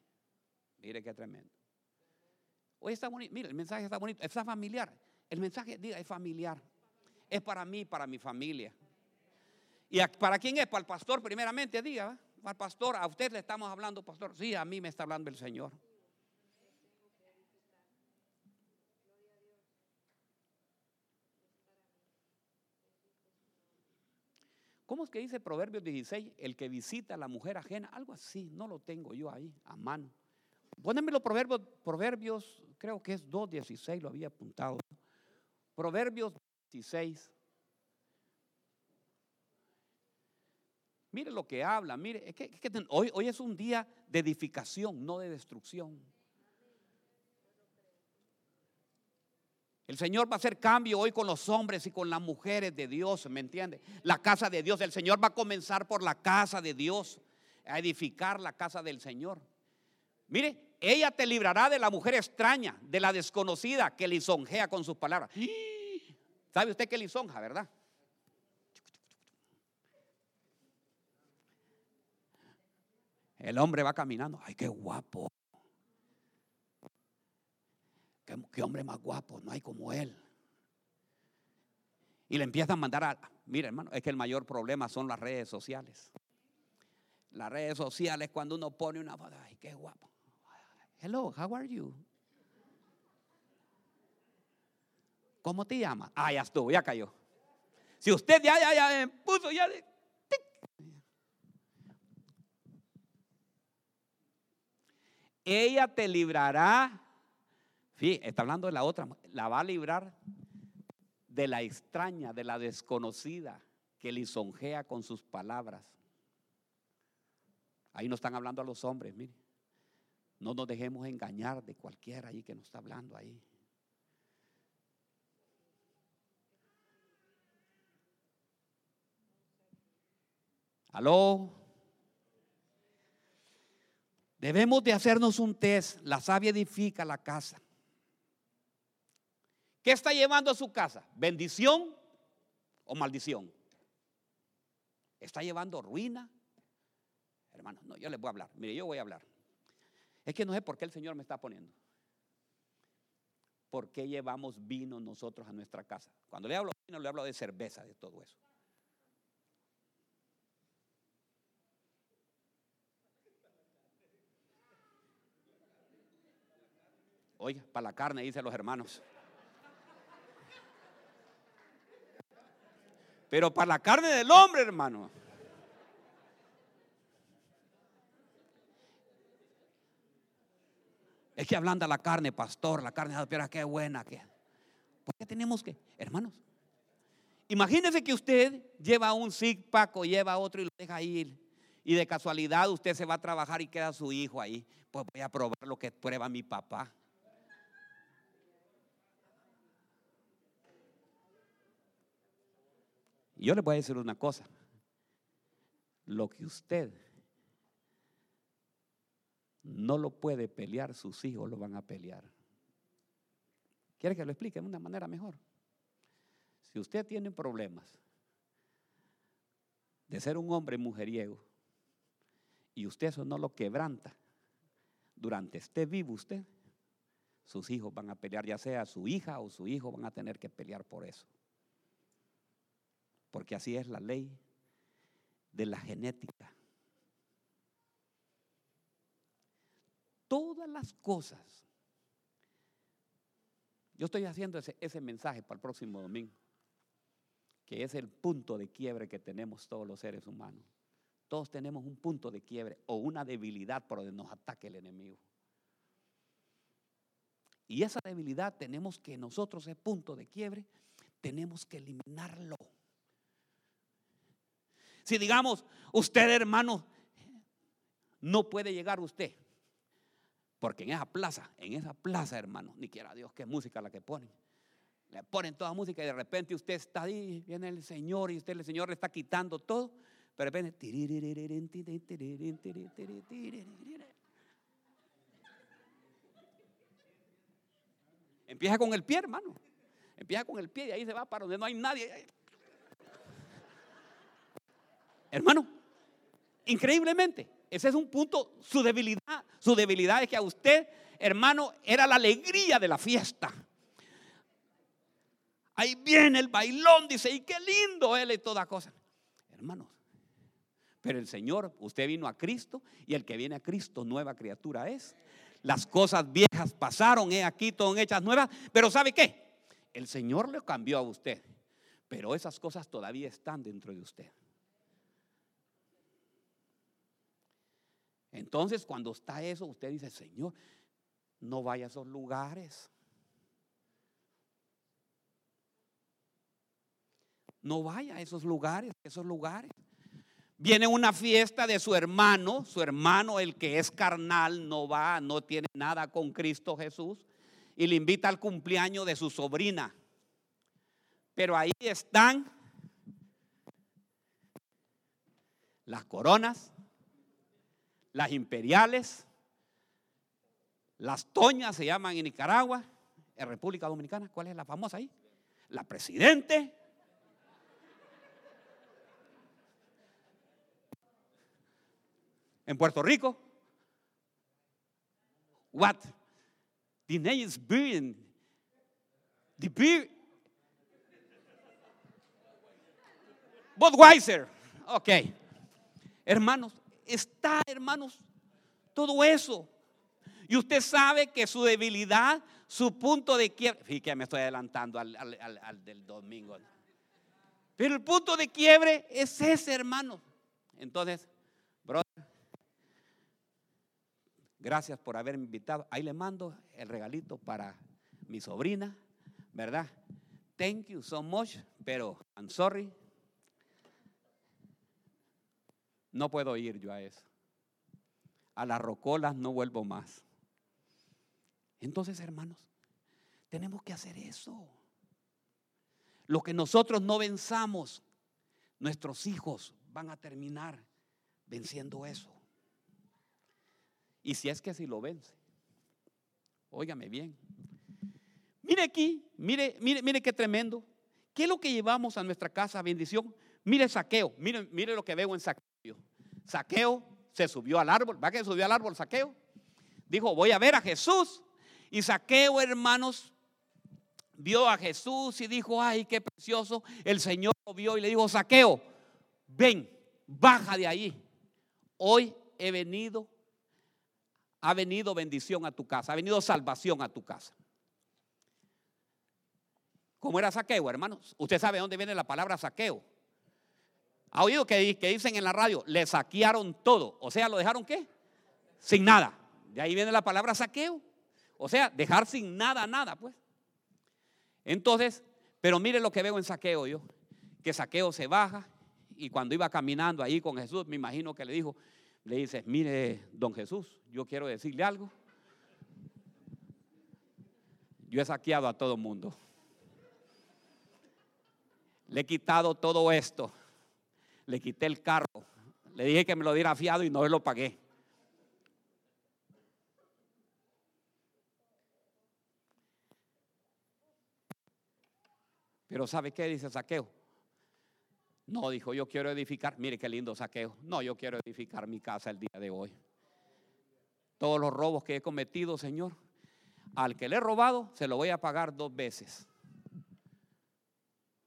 Mire qué tremendo. Hoy está bonito, mire, el mensaje está bonito, está familiar. El mensaje, diga, es familiar. Es para mí, para mi familia. ¿Y para quién es? Para el pastor primeramente, diga. pastor, a usted le estamos hablando, pastor. Sí, a mí me está hablando el Señor. ¿Cómo es que dice Proverbios 16? El que visita a la mujer ajena, algo así, no lo tengo yo ahí a mano. Pónganme los proverbios, proverbios, creo que es 2.16, lo había apuntado. Proverbios 16. Mire lo que habla, mire, hoy, hoy es un día de edificación, no de destrucción. El Señor va a hacer cambio hoy con los hombres y con las mujeres de Dios, ¿me entiende? La casa de Dios, el Señor va a comenzar por la casa de Dios, a edificar la casa del Señor. Mire, ella te librará de la mujer extraña, de la desconocida que lisonjea con sus palabras. ¿Sabe usted que lisonja, verdad? El hombre va caminando, ay, qué guapo. ¿Qué, hombre más guapo, no hay como él. Y le empiezan a mandar a, mira hermano, es que el mayor problema son las redes sociales. Las redes sociales cuando uno pone una foto, ay, qué guapo. Hello, how are you? ¿Cómo te llamas? Ah, ya estuvo, ya cayó. Si usted ya, ya, ya puso, ya. Ella te librará Fíjate, está hablando de la otra, la va a librar de la extraña, de la desconocida, que lisonjea con sus palabras. Ahí no están hablando a los hombres, mire. No nos dejemos engañar de cualquiera ahí que nos está hablando ahí. Aló. Debemos de hacernos un test. La sabia edifica la casa. ¿Qué está llevando a su casa? ¿Bendición o maldición? ¿Está llevando ruina? Hermano, no, yo les voy a hablar. Mire, yo voy a hablar. Es que no sé por qué el Señor me está poniendo. ¿Por qué llevamos vino nosotros a nuestra casa? Cuando le hablo de vino, le hablo de cerveza, de todo eso. Oiga, para la carne, dicen los hermanos. Pero para la carne del hombre, hermano. Es que ablanda la carne, pastor, la carne de piedra, qué buena que. ¿Por qué tenemos que, hermanos? Imagínese que usted lleva un zig pack o lleva otro y lo deja ir. Y de casualidad usted se va a trabajar y queda su hijo ahí. Pues voy a probar lo que prueba mi papá. Yo le voy a decir una cosa. Lo que usted no lo puede pelear, sus hijos lo van a pelear. ¿Quiere que lo explique de una manera mejor? Si usted tiene problemas de ser un hombre mujeriego y usted eso no lo quebranta durante esté vivo usted, sus hijos van a pelear, ya sea su hija o su hijo van a tener que pelear por eso porque así es la ley de la genética. Todas las cosas. Yo estoy haciendo ese, mensaje para el próximo domingo, que es el punto de quiebre que tenemos todos los seres humanos. Todos tenemos un punto de quiebre o una debilidad por donde nos ataque el enemigo. Y esa debilidad tenemos que nosotros, ese punto de quiebre, tenemos que eliminarlo. Si digamos, usted hermano, no puede llegar usted. Porque en esa plaza, en esa plaza, hermano, ni quiera Dios qué música la que ponen. Le ponen toda música y de repente usted está ahí, viene el Señor y usted, el Señor le está quitando todo. Pero de repente, empieza con el pie, hermano. Empieza con el pie y ahí se va para donde no hay nadie. Hermano, increíblemente, ese es un punto, su debilidad, su debilidad es que a usted, hermano, era la alegría de la fiesta. Ahí viene el bailón, dice, y qué lindo él y toda cosa. Hermanos, Pero el Señor, usted vino a Cristo y el que viene a Cristo, nueva criatura es. Las cosas viejas pasaron, he aquí, todo hechas nuevas. Pero ¿sabe qué? El Señor le cambió a usted. Pero esas cosas todavía están dentro de usted. Entonces, cuando está eso, usted dice, Señor, no vaya a esos lugares. No vaya a esos lugares, esos lugares. Viene una fiesta de su hermano, su hermano, el que es carnal, no va, no tiene nada con Cristo Jesús, y le invita al cumpleaños de su sobrina. Pero ahí están las coronas, las imperiales, las toñas se llaman en Nicaragua, en República Dominicana. ¿Cuál es la famosa ahí? La presidente. En Puerto Rico. What? The name is beer. The beer. Budweiser. Ok. Hermanos, está, hermanos, todo eso. Y usted sabe que su debilidad, su punto de quiebre, fíjate me estoy adelantando al, del domingo. Pero el punto de quiebre es ese, hermano. Entonces, brother, gracias por haberme invitado. Ahí le mando el regalito para mi sobrina, ¿verdad? Thank you so much, pero I'm sorry. No puedo ir yo a eso. A las rocolas no vuelvo más. Entonces, hermanos, tenemos que hacer eso. Lo que nosotros no venzamos, nuestros hijos van a terminar venciendo eso. Y si es que si lo vence, óigame bien. Mire aquí, mire, mire, mire qué tremendo. ¿Qué es lo que llevamos a nuestra casa? Bendición. Mire saqueo, mire, mire lo que veo en saqueo. Saqueo se subió al árbol, ¿va que subió al árbol Saqueo? Dijo, voy a ver a Jesús. Y Saqueo, hermanos, vio a Jesús y dijo, ay, qué precioso. El Señor lo vio y le dijo, Saqueo, ven, baja de ahí. Hoy he venido, ha venido bendición a tu casa, ha venido salvación a tu casa. ¿Cómo era saqueo, hermanos? Usted sabe dónde viene la palabra saqueo. ¿Ha oído que, dicen en la radio? Le saquearon todo. O sea, ¿lo dejaron qué? Sin nada. De ahí viene la palabra saqueo. O sea, dejar sin nada, nada, pues. Entonces, pero mire lo que veo en saqueo yo. Que saqueo se baja y cuando iba caminando ahí con Jesús, me imagino que le dijo, le dice, mire, don Jesús, yo quiero decirle algo. Yo he saqueado a todo mundo. Le he quitado todo esto le quité el carro. Le dije que me lo diera fiado y no lo pagué. Pero ¿sabe qué dice Saqueo? No, dijo, yo quiero edificar. Mire qué lindo Saqueo. No, yo quiero edificar mi casa el día de hoy. Todos los robos que he cometido, Señor, al que le he robado, se lo voy a pagar dos veces.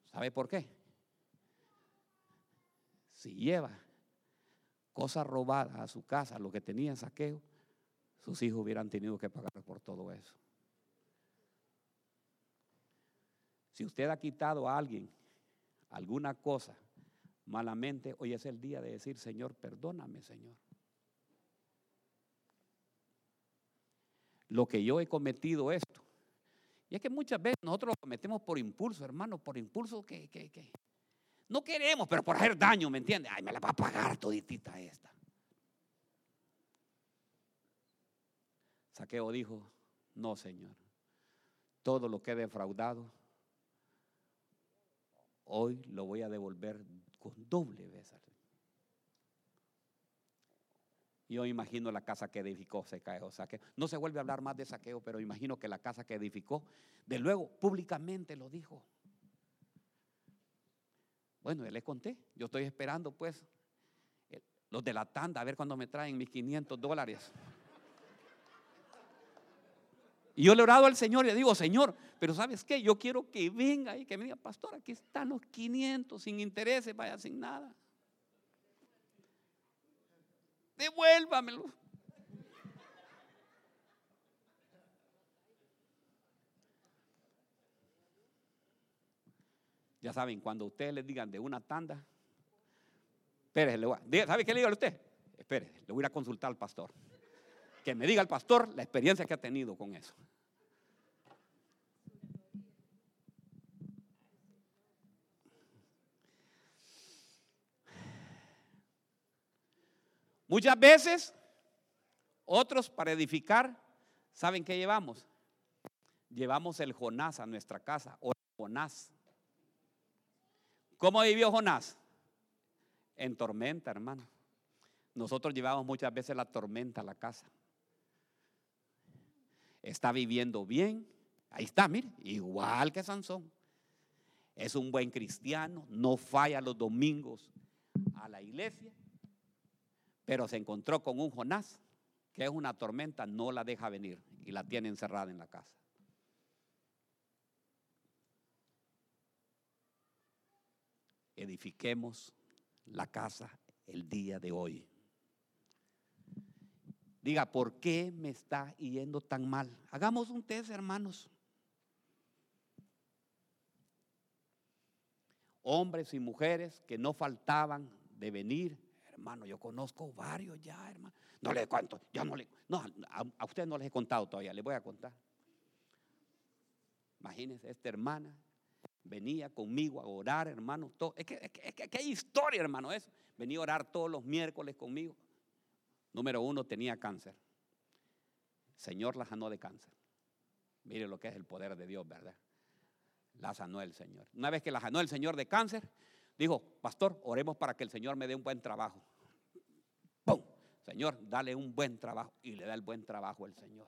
¿Sabe por qué? Si lleva cosas robadas a su casa, lo que tenía en saqueo, sus hijos hubieran tenido que pagar por todo eso. Si usted ha quitado a alguien alguna cosa malamente, hoy es el día de decir, Señor, perdóname, Señor. Lo que yo he cometido esto. Y es que muchas veces nosotros lo cometemos por impulso, hermano, por impulso que, que, que, no queremos, pero por hacer daño, ¿me entiende? Ay, me la va a pagar toditita esta. Saqueo dijo, no, Señor. Todo lo que he defraudado, hoy lo voy a devolver con doble vez. Yo imagino la casa que edificó se cae, saqueo. No se vuelve a hablar más de saqueo, pero imagino que la casa que edificó, de luego públicamente lo dijo. Bueno, ya le conté. Yo estoy esperando, pues, los de la tanda, a ver cuándo me traen mis 500 dólares. Y yo le he orado al Señor y le digo, Señor, pero ¿sabes qué? Yo quiero que venga y que me diga, pastor, aquí están los 500 sin intereses, vaya sin nada. devuélvamelo. Ya saben, cuando ustedes les digan de una tanda, espérese, ¿sabe qué le digo a usted? Espere, le voy a consultar al pastor. Que me diga el pastor la experiencia que ha tenido con eso. Muchas veces, otros para edificar, ¿saben qué llevamos? Llevamos el Jonás a nuestra casa, o Jonás. ¿Cómo vivió Jonás? En tormenta, hermano. Nosotros llevamos muchas veces la tormenta a la casa. Está viviendo bien. Ahí está, mire, igual que Sansón. Es un buen cristiano, no falla los domingos a la iglesia pero se encontró con un Jonás, que es una tormenta, no la deja venir y la tiene encerrada en la casa. Edifiquemos la casa el día de hoy. Diga, ¿por qué me está yendo tan mal? Hagamos un test, hermanos. Hombres y mujeres que no faltaban de venir hermano, yo conozco varios ya, hermano. No le cuento, ya no le. No, a, usted no les he contado todavía, les voy a contar. Imagínense, esta hermana venía conmigo a orar, hermano. Todo, es, que, es, que, hay historia, hermano, eso. Venía a orar todos los miércoles conmigo. Número uno, tenía cáncer. Señor la sanó de cáncer. Mire lo que es el poder de Dios, ¿verdad? La sanó el Señor. Una vez que la sanó el Señor de cáncer, dijo, pastor, oremos para que el Señor me dé un buen trabajo. ¡Pum! Señor, dale un buen trabajo. Y le da el buen trabajo el Señor.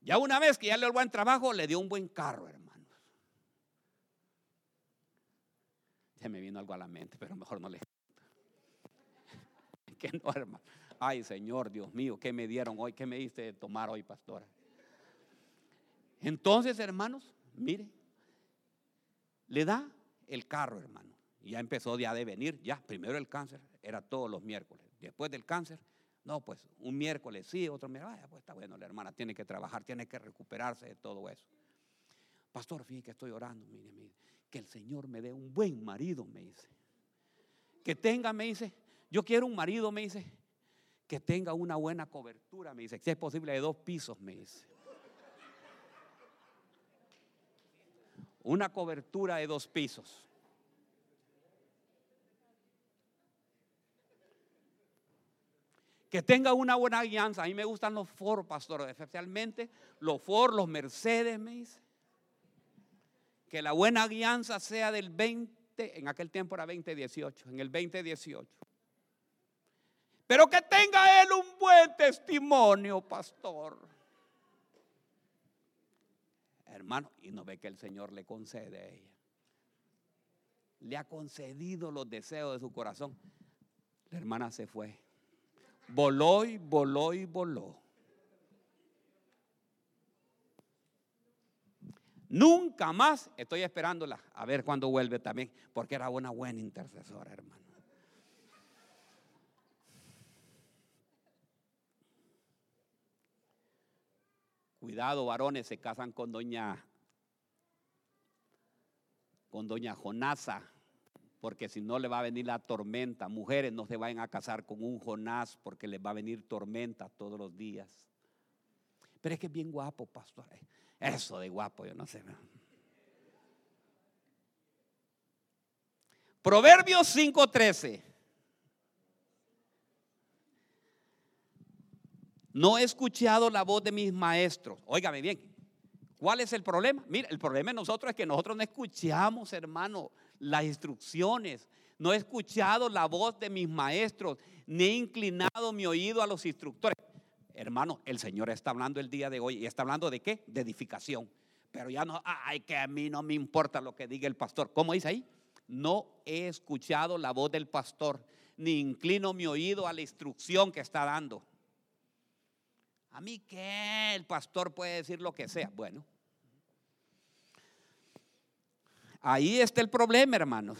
Ya una vez que ya le dio el buen trabajo, le dio un buen carro, hermanos. Ya me vino algo a la mente, pero mejor no le. *laughs* que. Ay, Señor, Dios mío, ¿qué me dieron hoy? ¿Qué me diste de tomar hoy, pastora? Entonces, hermanos, mire, le da el carro, hermano. Ya empezó ya de venir, ya, primero el cáncer, era todos los miércoles. Después del cáncer, no, pues un miércoles sí, otro miércoles, vaya, pues está bueno, la hermana tiene que trabajar, tiene que recuperarse de todo eso. Pastor, fíjate que estoy orando, mire, mire, que el Señor me dé un buen marido, me dice. Que tenga, me dice, yo quiero un marido, me dice, que tenga una buena cobertura, me dice, si es posible de dos pisos, me dice. una cobertura de dos pisos. Que tenga una buena alianza. A mí me gustan los Ford, pastor, especialmente los Ford, los Mercedes, me dice. Que la buena alianza sea del 20, en aquel tiempo era 2018, en el 2018. Pero que tenga él un buen testimonio, pastor hermano, y no ve que el Señor le concede a ella. Le ha concedido los deseos de su corazón. La hermana se fue. Voló y voló y voló. Nunca más estoy esperándola a ver cuándo vuelve también, porque era una buena intercesora, hermano. Cuidado, varones, se casan con doña con doña Jonasa, porque si no le va a venir la tormenta. Mujeres no se vayan a casar con un Jonás porque les va a venir tormenta todos los días. Pero es que es bien guapo, pastor. Eso de guapo, yo no sé. Proverbios 5:13. No he escuchado la voz de mis maestros. Óigame bien. ¿Cuál es el problema? Mira, el problema de nosotros es que nosotros no escuchamos, hermano, las instrucciones. No he escuchado la voz de mis maestros, ni he inclinado mi oído a los instructores. Hermano, el Señor está hablando el día de hoy y está hablando de qué? De edificación. Pero ya no, ay, que a mí no me importa lo que diga el pastor. ¿Cómo dice ahí? No he escuchado la voz del pastor, ni inclino mi oído a la instrucción que está dando. A mí que el pastor puede decir lo que sea. Bueno, ahí está el problema, hermanos.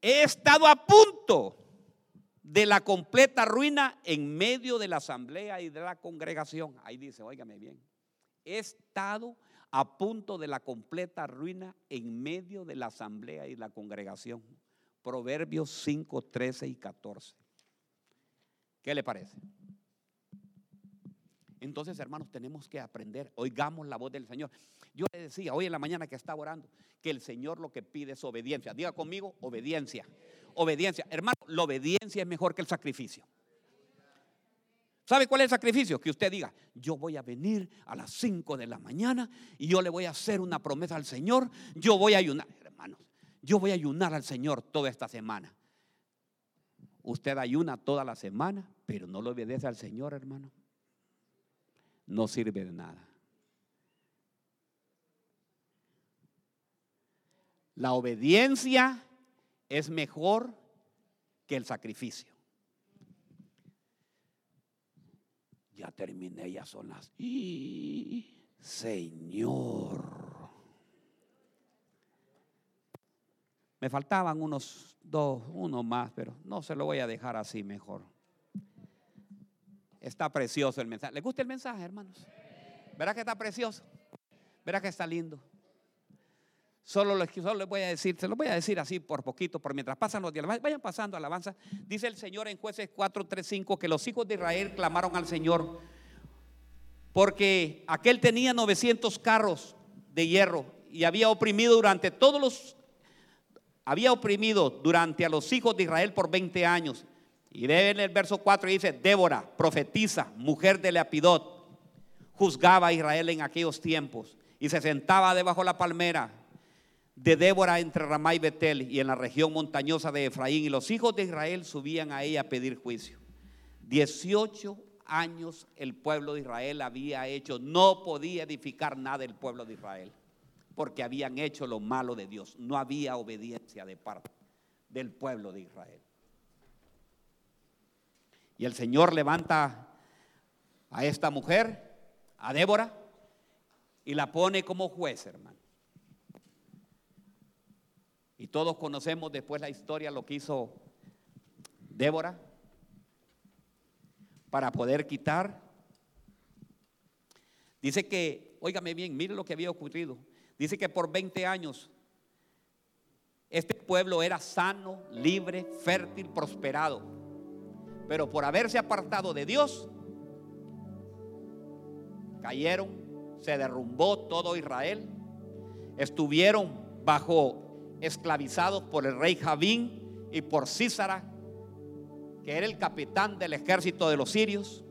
He estado a punto de la completa ruina en medio de la asamblea y de la congregación. Ahí dice, óigame bien, he estado a punto de la completa ruina en medio de la asamblea y la congregación. Proverbios 5, 13 y 14. ¿Qué le parece? Entonces, hermanos, tenemos que aprender. Oigamos la voz del Señor. Yo le decía hoy en la mañana que estaba orando que el Señor lo que pide es obediencia. Diga conmigo, obediencia. Obediencia. Hermano, la obediencia es mejor que el sacrificio. ¿Sabe cuál es el sacrificio? Que usted diga, yo voy a venir a las 5 de la mañana y yo le voy a hacer una promesa al Señor. Yo voy a ayunar, hermanos. Yo voy a ayunar al Señor toda esta semana. Usted ayuna toda la semana, pero no lo obedece al Señor, hermano no sirve de nada. La obediencia es mejor que el sacrificio. Ya terminé, ya son las... Señor. Me faltaban unos dos, uno más, pero no se lo voy a dejar así mejor. Está precioso el mensaje. ¿Le gusta el mensaje, hermanos? ¿Verá que está precioso? ¿Verá que está lindo? Solo les, solo voy a decir, se lo voy a decir así por poquito, por mientras pasan los días. Vayan pasando alabanza. Dice el Señor en jueces 4, 3, 5 que los hijos de Israel clamaron al Señor porque aquel tenía 900 carros de hierro y había oprimido durante todos los, había oprimido durante a los hijos de Israel por 20 años y ve en el verso 4 y dice, Débora, profetiza, mujer de Leapidot, juzgaba a Israel en aquellos tiempos y se sentaba debajo de la palmera de Débora entre Ramá y Betel y en la región montañosa de Efraín y los hijos de Israel subían a ella a pedir juicio. 18 años el pueblo de Israel había hecho, no podía edificar nada el pueblo de Israel, porque habían hecho lo malo de Dios, no había obediencia de parte del pueblo de Israel. Y el Señor levanta a esta mujer, a Débora, y la pone como juez, hermano. Y todos conocemos después la historia, lo que hizo Débora para poder quitar. Dice que, óigame bien, mire lo que había ocurrido. Dice que por 20 años este pueblo era sano, libre, fértil, prosperado. Pero por haberse apartado de Dios, cayeron, se derrumbó todo Israel, estuvieron bajo esclavizados por el rey Javín y por Císara, que era el capitán del ejército de los sirios.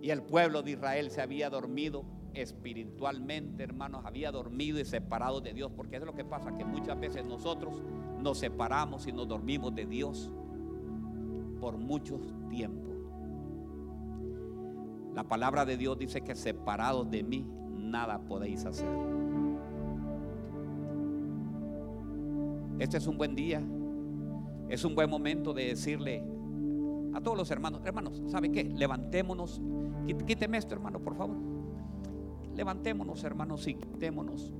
Y el pueblo de Israel se había dormido espiritualmente, hermanos, había dormido y separado de Dios, porque es lo que pasa, que muchas veces nosotros nos separamos y nos dormimos de Dios por mucho tiempo. La palabra de Dios dice que separados de mí nada podéis hacer. Este es un buen día. Es un buen momento de decirle a todos los hermanos, hermanos, ¿sabe qué? Levantémonos. Quíteme esto, hermano, por favor. Levantémonos, hermanos, y quitémonos